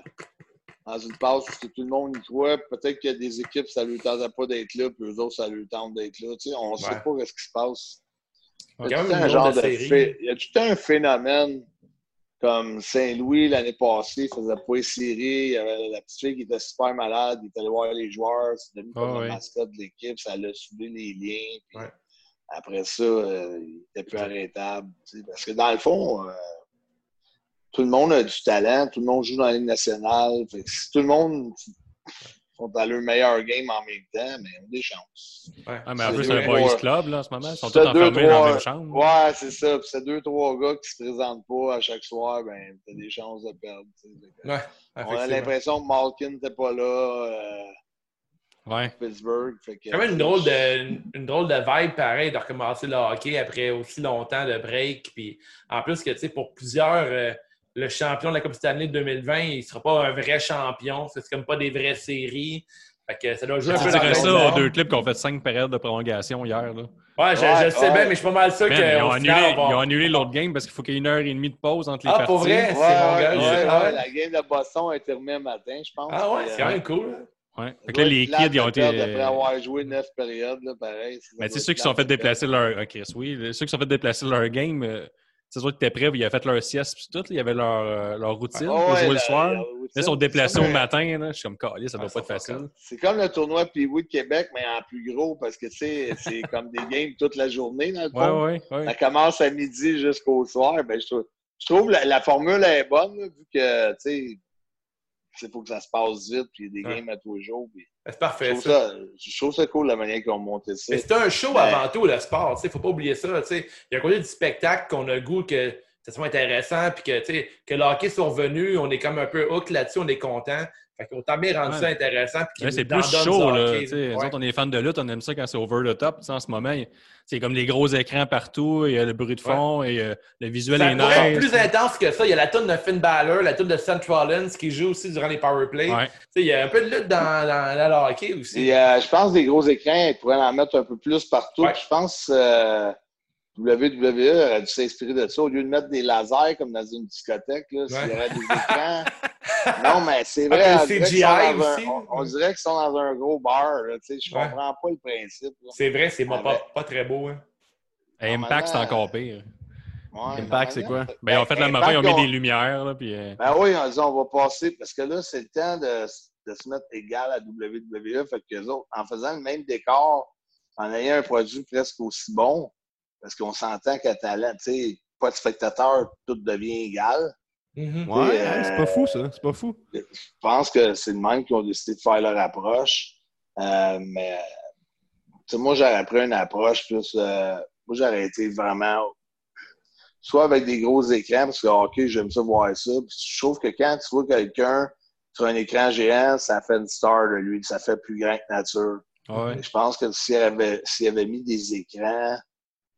dans une passe où tout le monde y croit. Peut-être qu'il y a des équipes, ça ne leur tente pas d'être là, puis eux autres, ça leur tente d'être là. Tu sais, on ne sait pas ce qui se passe. Il y a tout un une genre drôle de de série. phé- il y a tout un phénomène comme Saint-Louis l'année passée, il faisait pas les séries. Il y avait la petite fille qui était super malade. Il était allé voir les joueurs. C'est devenu comme Ah la mascotte de l'équipe. Ça l'a soulevé les liens. puis Ouais. Après ça, euh, il était plus arrêtable. Parce que dans le fond, euh, tout le monde a du talent. Tout le monde joue dans la Ligue nationale. Fait que si tout le monde sont dans leur meilleur game en même temps, mais on a des chances. Ouais. Ah, mais en C'est plus, c'est un boys trois- club là, en ce moment. Ils sont tous enfermés dans la trois- même chambre. Ouais, c'est ça. Puis c'est deux, trois gars qui se présentent pas à chaque soir, ben, t'as des chances de perdre. Ouais, On a l'impression que Malkin n'était pas là, euh, Ouais. Pittsburgh. Fait que, C'est quand même une drôle, de, une, une drôle de vibe, pareil, de recommencer le hockey après aussi longtemps de break. Puis en plus, que tu sais, pour plusieurs, euh, le champion de la Coupe Stanley 2020, il ne sera pas un vrai champion. C'est comme pas des vraies séries. Fait que ça doit jouer un peu dans ça aux deux clips qui ont fait cinq périodes de prolongation hier. Là. Ouais, je, Ouais, le sais ouais. bien, mais je suis pas mal sûr Man, ils, ont qu'au annulé, final, on va- ils ont annulé l'autre game parce qu'il faut qu'il y ait une heure et demie de pause entre les Ah, parties. pour vrai? Ouais, C'est mon ouais, gars. ouais, Ah ouais. ouais, la game de Boston a été remise matin, je pense. Ah ouais, c'est euh, quand même cool. hein. Ouais. Fait que là, les kids, ils ont été. Après avoir joué neuf périodes, là, pareil. Mais tu sais, ceux qui se sont fait déplacer leur. Ok, Chris, oui. Ceux qui sont fait déplacer leur game, euh, c'est sûr qu'ils étaient prêts, ils avaient fait leur sieste, puis tout. là, Il y avait leur, euh, leur routine Ah pour ouais, jouer le soir. Là, ils sont déplacés au matin. Là. Je suis comme, calé, ça doit Ah, pas être facile. C'est comme le tournoi Pee-Wee de Québec, mais en plus gros, parce que tu sais, c'est comme des games toute la journée, dans le fond. Ouais, ouais, ouais. Ça commence à midi jusqu'au soir. Ben, je trouve, je trouve la, la formule est bonne, vu que, tu sais, il faut que ça se passe vite, puis il y a des games à tous les jours. puis C'est je, parfait, trouve ça. ça, je trouve ça cool la manière qu'ils ont monté ça. Mais c'est un show avant tout, le sport. Il ne faut pas oublier ça. Il y a un côté du spectacle qu'on a le goût que ça soit intéressant, puis que, que le hockey soit revenu, on est comme un peu hook là-dessus, on est content. Fait qu'autant bien rendre Ouais. ça intéressant. c'est plus chaud. Là, Ouais. autres, on est fans de lutte, on aime ça quand c'est over the top. En ce moment, il- c'est comme les gros écrans partout, il y a le bruit de fond et euh, le visuel Ça est pourrait être nice. plus intense que ça. Il y a la toune de Finn Balor, la toune de Seth Rollins qui joue aussi durant les power plays. Ouais. Tu sais, Il y a un peu de lutte dans, dans, dans le hockey aussi. Et, euh, je pense des gros écrans, ils pourraient en mettre un peu plus partout. Ouais. Je pense euh, WWE aurait dû s'inspirer de ça. Au lieu de mettre des lasers comme dans une discothèque, là, s'il y aurait des écrans. non, mais c'est vrai. Ah, on dirait qu'ils CGI sont dans un- aussi. on, on dirait qu'ils sont dans un gros bar. là, tu sais, je Ouais. comprends pas le principe. là. C'est vrai, c'est pas, Ah, ben. pas très beau. Hein. Et Impact, c'est encore pire. Ouais, Impact, c'est quoi? Ben, ils ont fait la Impact, main, ils ont mis on- des lumières. Là, puis, euh, Ben oui, on dit on va passer, parce que là, c'est le temps de, de se mettre égal à WWE. Fait que autres, en faisant le même décor, en ayant un produit presque aussi bon, parce qu'on s'entend qu'à talent, tu sais, pas de spectateur, tout devient égal. Mhm. Ouais, hein, c'est pas fou, ça. C'est pas fou. Je pense que c'est le même qui ont décidé de faire leur approche. Euh, mais tu sais, moi, j'aurais pris une approche plus. euh, moi, j'aurais été vraiment. Soit avec des gros écrans, parce que OK, j'aime ça voir ça. Puis je trouve que quand tu vois quelqu'un sur un écran géant, ça fait une star de lui, ça fait plus grand que nature. ouais. Je pense que s'il avait, s'il avait mis des écrans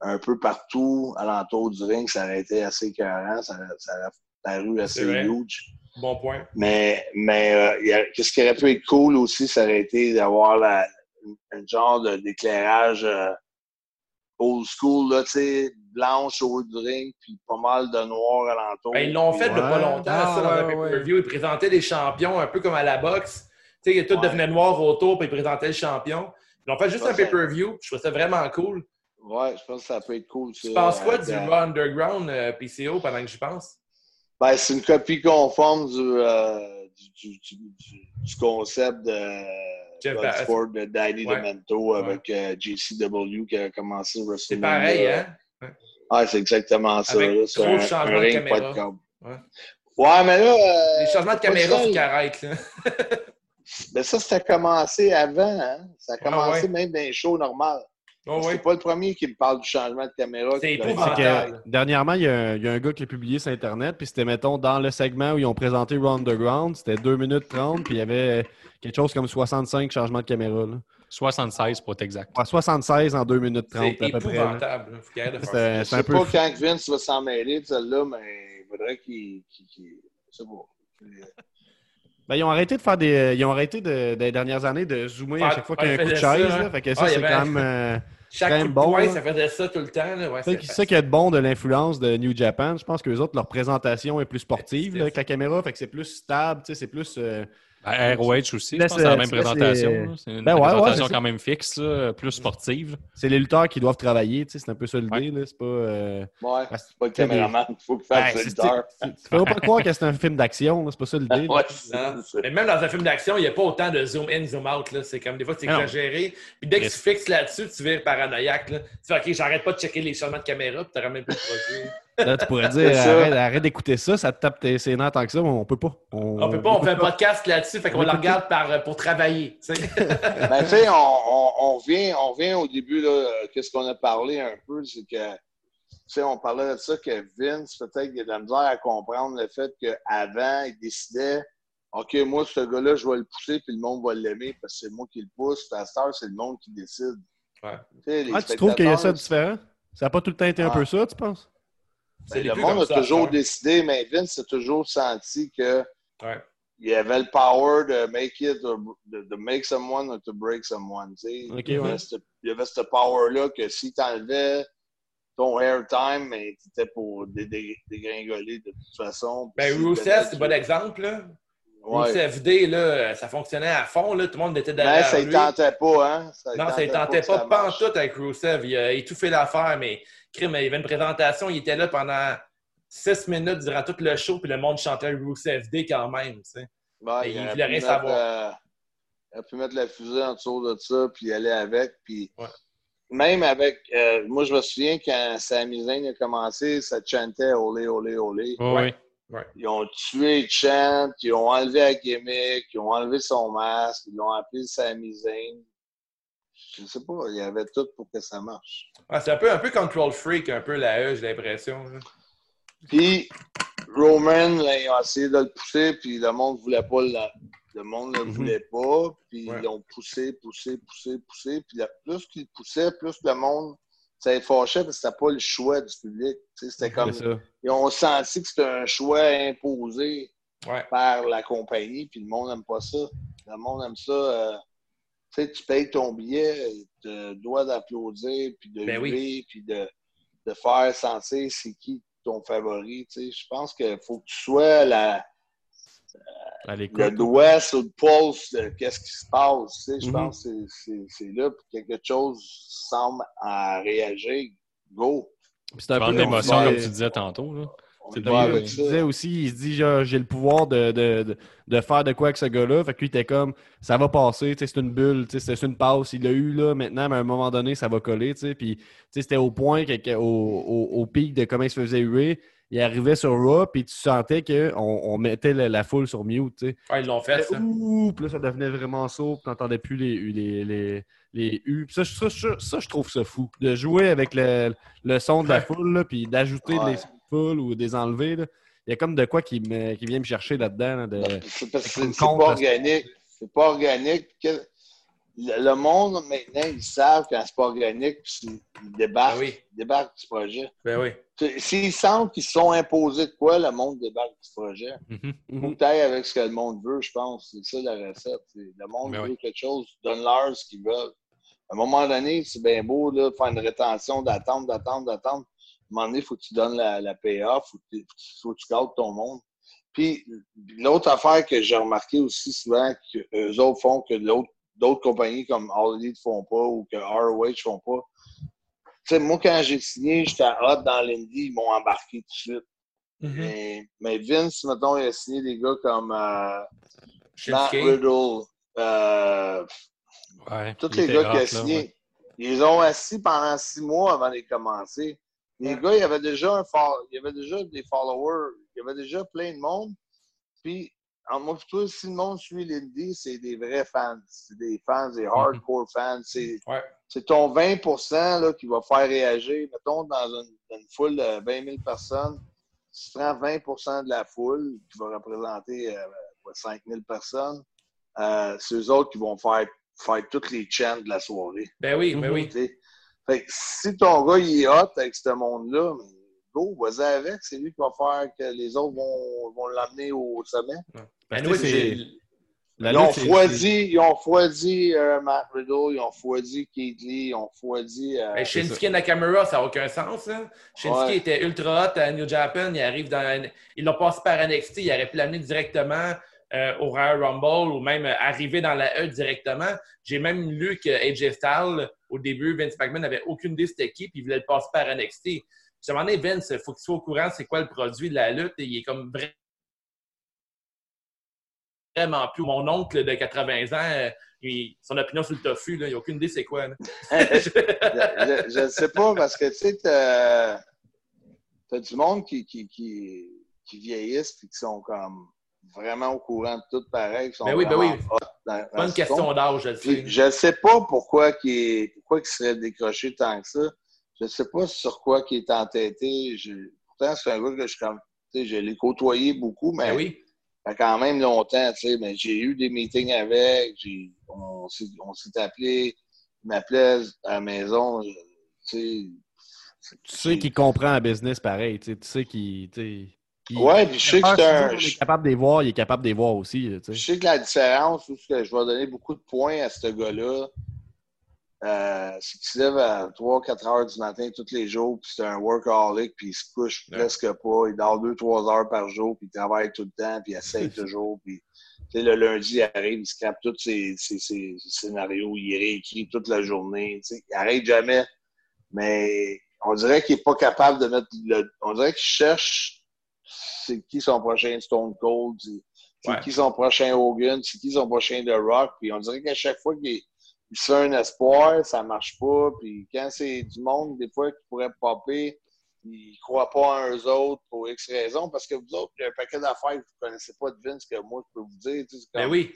un peu partout alentour du ring, ça aurait été assez écœurant, ça, aurait- ça aurait paru assez huge. Bon point. Mais, mais euh, qu'est-ce qui aurait pu être cool aussi, ça aurait été d'avoir la, un genre d'éclairage euh, old school, là, tu sais, blanche au haut du ring, puis pas mal de noir alentour. Ben, ils l'ont fait de pas Ouais. longtemps, Ah, ça, dans le ouais, ouais. pay-per-view. Ils présentaient des champions un peu comme à la boxe. Tu sais, tout Ouais. devenait noir autour, puis ils présentaient le champion. Ils l'ont fait juste Ouais, un pay-per-view. Je trouve ça vraiment cool. Ouais, je pense que ça peut être cool. Tu ça, penses quoi du euh, Raw Underground euh, PCO pendant que j'y pense? Ben, c'est une copie conforme du, euh, du, du, concept de Bloodsport de Danny. Demento avec euh, JCW qui a commencé C'est pareil, hein? Ah, c'est exactement ça. C'est un, changements un de caméra. Ouais. Mais là. euh, Les changements de caméra, qu'ils arrêtent. là. Ben ça, c'était commencé avant. Hein? Ça a commencé même dans les shows normales. Oh, C'est oui. pas le premier qui me parle du changement de caméra. C'est C'est que, dernièrement, il y, a un, il y a un gars qui l'a publié sur Internet, puis c'était, mettons, dans le segment où ils ont présenté Raw Underground, c'était 2 minutes 30, puis il y avait quelque chose comme 65 changements de caméra. Là. 76 pour être exact. Ouais, 76 en 2 minutes 30 C'est à peu près. C'était Je c'est un sais peu pas quand Vince va s'en mêler de celle-là, mais il faudrait qu'il. qu'il- je sais pas. Ben, ils ont arrêté de faire des. Ils ont arrêté de, des dernières années de zoomer à chaque fois qu'il y a un coup de chaise. ça, là. hein. Fait que ça, Ah, y c'est avait- quand même. euh, Chaque quand coup même de bon, poing, là. ça faisait ça tout le temps. Là. Ouais, C'est ça qui est bon de l'influence de New Japan. Je pense que les autres, leur présentation est plus sportive là, avec la caméra. Fait que c'est plus stable, tu sais, c'est plus. euh, Ben, ROH aussi, je Laisse- pense que c'est la même laisses présentation. C'est une Ben ouais, présentation quand même fixe, là, plus sportive. C'est les lutteurs qui doivent travailler, tu sais, c'est un peu ça l'idée, Ouais. là. C'est pas. euh, Ouais, Parce- pas le caméraman, il faut qu'il ben, fasse c'est- le lutteur. Tu peux pas croire que c'est un film d'action, c'est pas ça l'idée. Mais même dans un film d'action, il n'y a pas autant de zoom in, zoom out. là. C'est comme des fois, c'est exagéré. Puis dès que tu fixes là-dessus, tu vires paranoïaque. Là. Tu fais OK, j'arrête pas de checker les changements de caméra, puis tu même plus le produit. Là, tu pourrais dire arrête, arrête d'écouter ça, ça te tape tes nerfs tant que ça, mais on peut pas. On peut pas, on fait un podcast là-dessus, fait qu'on On le regarde par, pour travailler. tu sais. Ben, on, on, on revient, on revient au début, là, euh, qu'est-ce qu'on a parlé un peu, c'est que, tu sais, on parlait de ça, que Vince, peut-être qu'il a de la misère à comprendre le fait qu'avant, il décidait, OK, moi, ce gars-là, je vais le pousser, puis le monde va l'aimer, parce que c'est moi qui le pousse. À cette heure, c'est le monde qui décide. Ouais. Tu sais, les Ah, tu trouves qu'il y a ça différent? Ça n'a pas tout le temps été un Ah. peu ça, tu penses? C'est ben, le monde a ça, toujours décidé, mais Vince a toujours senti que Ouais. il y avait le power de make it, or- de, de make someone or to break someone. il, y ouais. avait ce, il y avait ce power-là que si tu enlevais ton airtime, mais tu étais pour dé- dé- dégringoler de toute façon. Ben, si Rusev, t'avais- c'est un bon exemple. Là. Ouais. Rusev D, là, ça fonctionnait à fond. Là. Tout le monde était Mais derrière ça ne tentait pas, hein? Non, ça ne tentait pas, pas tout avec Rusev. Il a étouffé l'affaire, mais crime, il y avait une présentation, il était là pendant six minutes durant tout le show, puis le monde chantait Rusev D quand même. tu sais. Ouais, Mais il aurait voulait pu rien mettre, savoir. euh, il aurait pu mettre la fusée en dessous de ça, puis aller avec. Puis Ouais. même avec. euh, moi, je me souviens quand Sami Zayn a commencé, ça chantait olé, olé, olé. Oui. Ils ont tué Chant, ils ont enlevé la gimmick, ils ont enlevé son masque, ils l'ont appelé Sami Zayn. Je sais pas, il y avait tout pour que ça marche. Ah, c'est un peu, un peu control freak, un peu la E, j'ai l'impression. Puis Roman, là, ils ont essayé de le pousser, puis le monde voulait pas le, le monde ne le Mhm. voulait pas, puis Ouais. ils l'ont poussé, poussé, poussé, poussé, puis là, plus qu'ils poussaient, plus le monde ça les fâchait parce que c'était pas le choix du public. C'était comme ils ont senti que c'était un choix imposé Ouais. par la compagnie, puis le monde n'aime pas ça. Le monde aime ça. euh, sais, tu payes ton billet, il te doit d'applaudir, puis de Ben oui. lever, puis de, de faire sentir c'est qui ton favori. Tu sais, je pense qu'il faut que tu sois la, À l'écoute. le doigt sur le pulse de qu'est-ce qui se passe. Tu sais, je Mhm. pense que c'est- là, puis quelque chose semble à réagir. Go! Puis C'est un peu Vendre comme tu tu disais tantôt. Là. C'est le ça. disait aussi, il se dit genre, j'ai le pouvoir de, de, de, de faire de quoi avec ce gars-là. Fait que lui, il était comme ça va passer, tu sais, c'est une bulle, tu sais, c'est une passe. Il l'a eu là maintenant, mais à un moment donné, ça va coller. tu sais. Puis tu sais, c'était au point, que, au, au, au pic de comment il se faisait huer. Il arrivait sur Raw, puis tu sentais qu'on on mettait la, la foule sur mute. tu. Ouais, ils l'ont fait, ça. Ouh, puis là, ça devenait vraiment sourd, puis t'entendais plus les, les, les, les U. Puis ça, ça, ça, ça, je trouve ça fou. De jouer avec le, le son de la foule, là, puis d'ajouter Ouais. Ou des enlever. là. Il y a comme de quoi qui, me, qui vient me chercher là-dedans. là, de... C'est parce que pas organique. C'est pas organique. Que- Le le monde, maintenant, ils savent quand c'est pas organique, puis ils débarquent, Ben oui. ils débarquent du projet. Ben oui. S'ils sentent qu'ils se sont imposés de quoi, le monde débarque du projet. Mhm. Il faut que tu ailles avec ce que le monde veut, je pense. C'est ça la recette. Le monde Ben veut oui. quelque chose, donne-leur ce qu'ils veulent. À un moment donné, c'est bien beau là, de faire une rétention, d'attendre, d'attendre, d'attendre. Un moment donné, il faut que tu donnes la, la payoff, il faut, que tu- gardes ton monde. Puis l'autre affaire que j'ai remarqué aussi souvent qu'eux autres font que d'autres compagnies comme All Elite font pas ou que ROH font pas. Tu sais, moi, quand j'ai signé, j'étais hot dans l'Indie, ils m'ont embarqué tout de suite. Mhm. Mais, mais Vince, mettons, il a signé des gars comme euh, Matt. Riddle, euh, Ouais, tous les gars hot, qui a là, signé. ouais. Ils ont assis pendant six mois avant de commencer. Les Ouais. gars, il y avait déjà un il y avait déjà des followers, il y avait déjà plein de monde. Puis, en moi, toi, si le monde suit l'Indie, c'est des vrais fans. C'est des fans, des hardcore fans. C'est Ouais. ton 20 là, qui va faire réagir. Mettons, dans une, foule de 20 000 personnes, tu prends 20% de la foule, qui va représenter euh, quoi, 5 000 personnes, euh, c'est eux autres qui vont faire, faire toutes les chants de la soirée. Ben oui, ben Mhm. oui. Fait que si ton gars il est hot avec ce monde-là, go, vas-y avec. C'est lui qui va faire que les autres vont, vont l'amener au sommet. Ben oui, c'est- la ils ont lutte, foidi, ils ont foidi euh, Matt Riddle, ils ont foidi Keith Lee, ils ont foidi. euh, Ben, Shinsuke Nakamura, ça n'a aucun sens. Hein? Shinsuke Ouais. était ultra hot à New Japan. Il arrive dans. Ils l'ont passé par NXT. Il aurait pu l'amener directement euh, au Rumble ou même euh, arriver dans la E directement. J'ai même lu que AJ Styles, au début, Vince McMahon n'avait aucune idée c'était qui, puis il voulait le passer par NXT. Je me demandais, Vince, il faut qu'il soit au courant c'est quoi le produit de la lutte, et il est comme vra- vraiment plus. Mon oncle de 80 ans, euh, son opinion sur le tofu, là, il n'a aucune idée c'est quoi. là. je ne sais pas, parce que tu sais, t'as as du monde qui, qui vieillissent et qui sont comme vraiment au courant de tout pareil. Qui sont Ben oui, ben oui. hot dans- dans Bonne question d'âge, je le sais. Puis, je ne sais pas pourquoi il est, pourquoi il serait décroché tant que ça. Je ne sais pas sur quoi il est entêté. Je- pourtant, c'est un gars que je suis comme. tu sais, Je l'ai côtoyé beaucoup, mais Ben oui. ça fait quand même longtemps. tu sais, Mais j'ai eu des meetings avec. j'ai- On s'est on s'est appelé. Il m'appelait à la maison. je- Tu sais, Tu sais qu'il comprend la business pareil. Tu sais, tu sais qu'il. Il- Ouais, puis je sais que c'est un. on est capable de les voir, il est capable de les voir aussi. Je sais. que la différence, où je vais donner beaucoup de points à ce gars-là, euh, c'est qu'il se lève à 3-4 heures du matin tous les jours, puis c'est un workaholic, puis il se couche Ouais. presque pas. Il dort 2-3 heures par jour, puis il travaille tout le temps, puis il essaye toujours. Puis, le lundi, il arrive, il scrape tous ses, ses- ses- ses scénarios, il réécrit toute la journée. Il arrête jamais. Mais on dirait qu'il n'est pas capable de mettre le. On dirait qu'il cherche c'est qui son prochain Stone Cold, c'est Ouais. qui son prochain Hogan, c'est qui son prochain The Rock? Puis on dirait qu'à chaque fois qu'il il se fait un espoir, ça marche pas. Puis quand c'est du monde, des fois, qui pourrait popper, ils croient pas en eux autres pour X raisons. Parce que vous autres, il y a un paquet d'affaires que vous connaissez pas de Vince que moi, je peux vous dire. tu sais, Ben oui.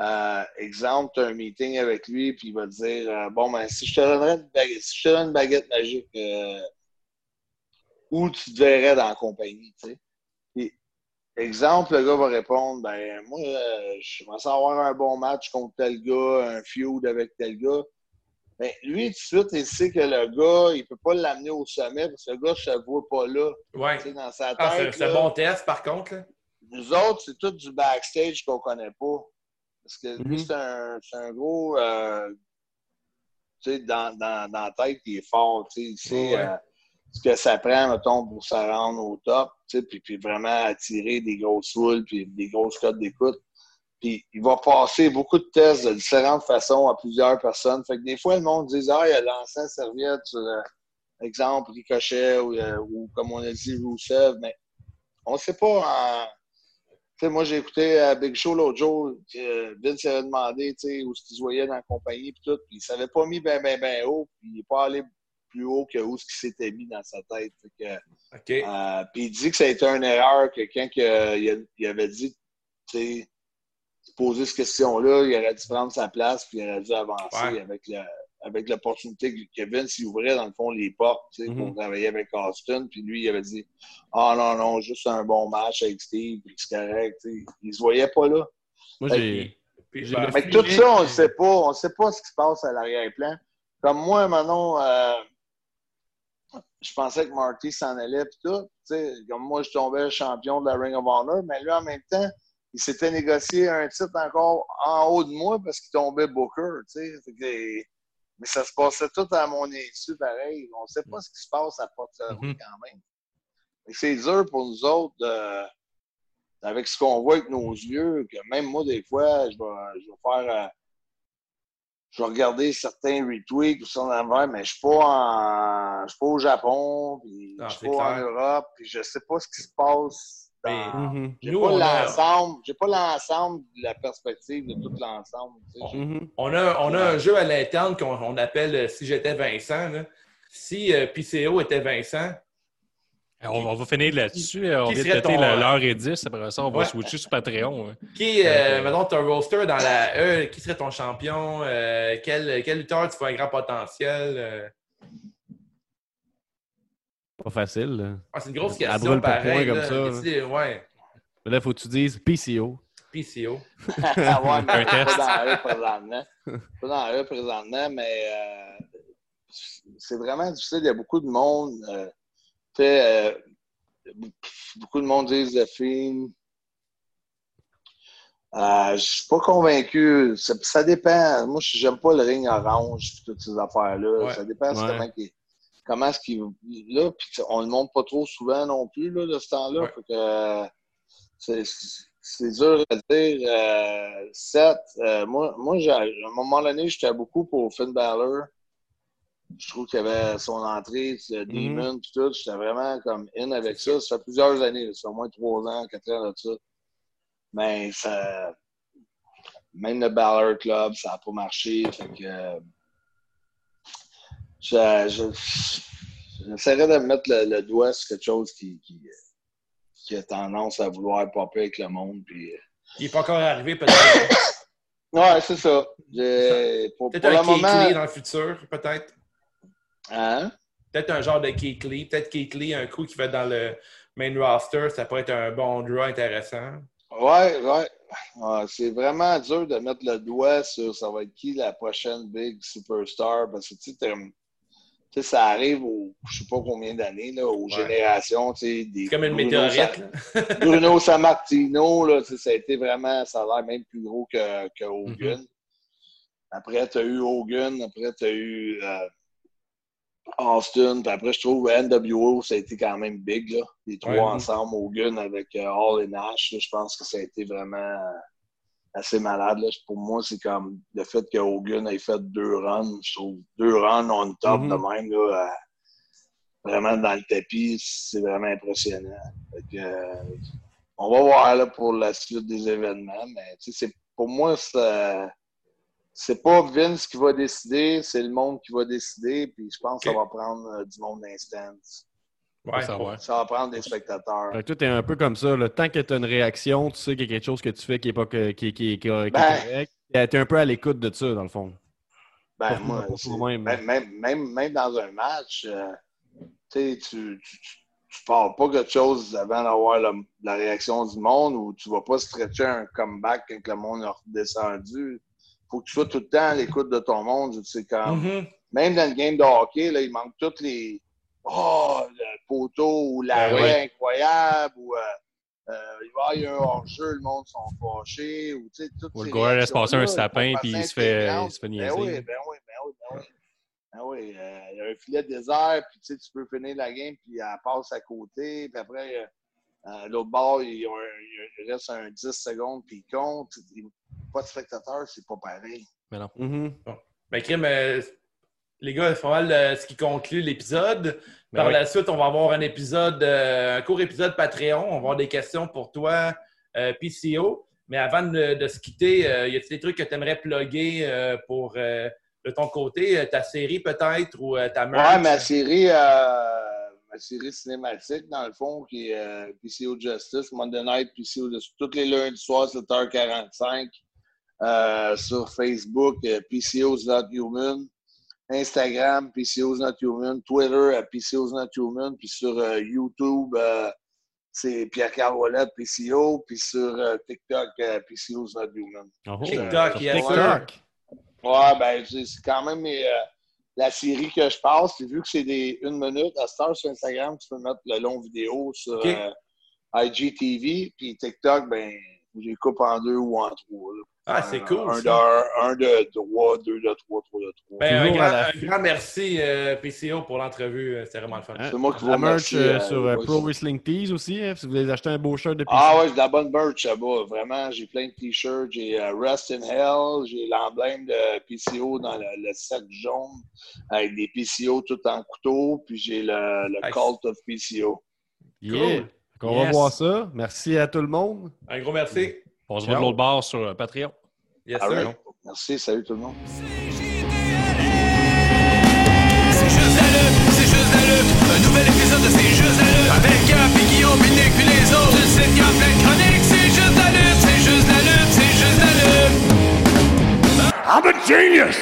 euh, exemple, tu as un meeting avec lui, puis il va te dire euh, Bon, ben, si je te donnerais une baguette, si je te donne une baguette magique, euh, où tu te verrais dans la compagnie, tu sais. Exemple, le gars va répondre Ben, moi, euh, je vais avoir un bon match contre tel gars, un feud avec tel gars. Ben, lui, tout de suite, il sait que le gars, il peut pas l'amener au sommet parce que le gars, je ne voit pas là. Ouais. Tu sais, dans sa tête. Ah, c'est un bon test, par contre. là. nous autres, c'est tout du backstage qu'on connaît pas. Parce que lui, Mhm. c'est un, c'est un gros. euh, tu sais, dans, dans, dans la tête, il est fort. Tu sais, il sait Ouais. euh, ce que ça prend, mettons, pour se rendre au top. Puis, puis vraiment attirer des grosses foules, puis des grosses cotes d'écoute. Puis il va passer beaucoup de tests de différentes façons à plusieurs personnes. Fait que des fois, le monde dit Ah, il a lancé la serviette sur, euh, exemple, Ricochet ou, euh, ou comme on a dit, Rousseff. Mais on ne sait pas sais, moi, j'ai écouté euh, Big Show l'autre jour. Vince avait demandé où ce qu'il se voyait dans la compagnie. Puis tout, puis il ne s'avait pas mis ben, ben, ben haut. Puis il n'est pas allé plus haut que où ce qu'il s'était mis dans sa tête. Fait que, OK. euh, puis il dit que ça a été une erreur, que quand euh, il, a- il avait dit, tu poser cette question-là, il aurait dû prendre sa place, puis il aurait dû avancer Ouais. avec le- avec l'opportunité que Vince il ouvrait, dans le fond, les portes, tu sais, Mhm. pour travailler avec Austin. Puis lui, il avait dit, ah non, non, juste un bon match avec Steve, puis c'est correct. tu sais. Il se voyait pas là. Moi, j'ai. Puis, j'ai ben, Mais tout ça, on ne sait pas. On ne sait pas ce qui se passe à l'arrière-plan. Comme moi, Manon, euh, je pensais que Marty s'en allait puis tout. Comme moi, je tombais champion de la Ring of Honor, mais lui, en même temps, il s'était négocié un titre encore en haut de moi parce qu'il tombait Booker. que- mais ça se passait tout à mon insu, pareil. On ne sait pas ce qui se passe à Porte-Rue Mhm. quand même. C'est dur pour nous autres avec ce qu'on voit avec nos yeux, que même moi, des fois, je vais, je vais faire. euh, je vais regarder certains retweets ou ça en mais je ne suis pas en. Je suis pas au Japon, puis Ah, je suis c'est pas en. Europe, puis je sais pas ce qui se passe. Dans... Mhm. J'ai pas a- l'ensemble. J'ai pas l'ensemble de la perspective de tout l'ensemble. tu sais. Mhm. On a, on a un jeu à l'interne qu'on on appelle euh, Si j'étais Vincent. là. Si euh, PCO était Vincent, On, on va finir là-dessus. Euh, On vient de la- euh, l'heure et 10. Après ça, on va Ouais. switcher sur Patreon. hein. qui, euh, Euh, mettons, ton roster dans la E, qui serait ton champion? Euh, quel, quel lutteur tu vois un grand potentiel? euh? Pas facile. Là, Ah, c'est une grosse À question, brûle pour pareil. point comme là. ça, des- Ouais, Mais là, faut que tu dises PCO. PCO. Ah ouais, mais Un test. pas dans le présentement. Pas dans le présentement, mais euh, c'est vraiment difficile. Il y a beaucoup de monde. Euh, tu sais, euh, beaucoup de monde disent The Fiend. Euh, je suis pas convaincu. Ça, ça dépend. Moi, je j'aime pas le ring orange et toutes ces affaires-là. Ouais. Ça dépend Ouais. comment qu'il- comment est-ce qu'il là puis on le montre pas trop souvent non plus là de ce temps-là Ouais. Euh, c'est- c'est- dur à dire. Euh, euh, moi, moi à un moment donné, j'étais beaucoup pour Finn Balor. Je trouve qu'il y avait son entrée, le Demon, puis tout. J'étais vraiment comme in avec ça. Ça fait plusieurs années, ça fait au moins trois ans, quatre ans de ça. Mais ça. Même le Balor Club, ça n'a pas marché. Fait que. je- je- J'essaierais de mettre le, le doigt sur quelque chose qui, qui, qui a tendance à vouloir popper avec le monde. Puis, euh, Il n'est pas encore arrivé, peut-être. Ouais, c'est ça. J'ai- Pour, Peut-être pour un le moment. Dans le futur, peut-être. Hein? Peut-être un genre de Keith Lee. Peut-être Keith Lee, un coup qui va être dans le main roster, ça pourrait être un bon draw intéressant. Ouais, ouais. Ouais, c'est vraiment dur de mettre le doigt sur ça va être qui la prochaine big superstar parce que tu sais, ça arrive aux je sais pas combien d'années, aux Ouais. générations, tu sais, comme une Bruno météorite. Sa-. Bruno Sammartino, là, ça a été vraiment, ça a l'air même plus gros que, que Hogan. Mm-hmm. Après, tu as eu Hogan, après, tu as eu euh, Austin, puis après, je trouve NWO, ça a été quand même big, là. Les trois Ouais. ensemble, Hogan avec euh, Hall et Nash, là, je pense que ça a été vraiment euh, assez malade. Là. Pour moi, c'est comme le fait que Hogan ait fait deux runs, je trouve deux runs on top de même, là, euh, vraiment dans le tapis, c'est vraiment impressionnant. Que, euh, on va voir là, pour la suite des événements, mais pour moi, c'est c'est pas Vince qui va décider, c'est le monde qui va décider, puis je pense que ça va prendre euh, du monde d'instance. Ouais. Ça va. Ça va prendre des spectateurs. Fait que toi, t'es un peu comme ça. Le temps que tu as une réaction, tu sais qu'il y a quelque chose que tu fais qui est, pas que- qui, qui- qui- qui est Ben. correct. T'es un peu à l'écoute de ça, dans le fond. Ben, Pas moi, même, même, même, même dans un match, euh, tu sais, tu, tu, parles pas quelque chose avant d'avoir la, la réaction du monde ou tu vas pas stretcher un comeback quand le monde est redescendu. Faut que tu sois tout le temps à l'écoute de ton monde. Tu sais, comme, Mhm. Même dans le game de hockey, là, il manque toutes les. Oh, le poteau ou l'arrêt Ben incroyable ou. euh, euh, il va y avoir un hors-jeu, le monde sont fâchés. Ou, tu sais, toutes Ou ces le gars laisse passer un sapin puis il se fait- il se fait Ben niaiser. oui, ben oui, ben oui, ben oui. Ben oui, euh, il y a un filet de désert, puis tu sais, tu peux finir la game, puis elle passe à côté, puis après, euh, l'autre bord, il, y a un- il reste un 10 secondes, puis il compte. Il- Pas de spectateur, c'est pas pareil. Mais non. Ben, Kim, euh, les gars, c'est pas mal euh, ce qui conclut l'épisode. Ben Par oui. la suite, on va avoir un épisode, euh, un court épisode Patreon. On va avoir des questions pour toi, euh, PCO. Mais avant de, de se quitter, euh, y a-t-il des trucs que tu aimerais plugger euh, pour euh, de ton côté, euh, ta série peut-être ou euh, ta merch? Ouais, ma série, euh, ma série cinématique, dans le fond, qui est euh, PCO Justice, Monday Night, PCO Justice, tous les lundis soirs, 7h45, euh, sur Facebook, euh, PCO's Not Human, Instagram, PCO's Not Human, Twitter, euh, PCO's Not Human, puis sur YouTube, c'est Pierre-Carl PCO, puis sur TikTok, PCO's Not Human. Oh, TikTok, yes, TikTok. Ouais, ben, c'est quand même mes, euh, la série que je passe. Puis vu que c'est des une minute, à cette heure sur Instagram, tu peux mettre le long vidéo sur euh, IGTV. Puis TikTok, ben, je les coupe en deux ou en trois. là. Ah, c'est cool, Un ça. de un, un de trois, deux de trois, trois de trois. Ben, un, grand, un merci, euh, PCO, pour l'entrevue. Euh, C'était vraiment le fun. Hein? C'est moi qui vous La merch remercie, euh, euh, sur euh. Pro Wrestling Tees aussi, hein, si vous voulez acheter un beau shirt de Ah PC. ouais, j'ai de la bonne merch là-bas. Vraiment, j'ai plein de t-shirts. J'ai Rest in Hell, j'ai l'emblème de PCO dans le, le sac jaune avec des PCO tout en couteau. Puis j'ai le, le Nice. Cult of PCO. Yeah. Cool. On va voir ça. Merci à tout le monde. Un gros merci. On se voit de l'autre bord sur euh, Patreon. Yes, All sir. right. Merci, salut tout le monde. C'est juste la lutte, c'est juste la lutte. Un nouvel épisode de C'est juste la lutte. Avec Gap et Guillaume, Binic puis les autres. Sur le site Gap, plein de chroniques. C'est juste la lutte, c'est juste la lutte, c'est juste la lutte. I'm a genius!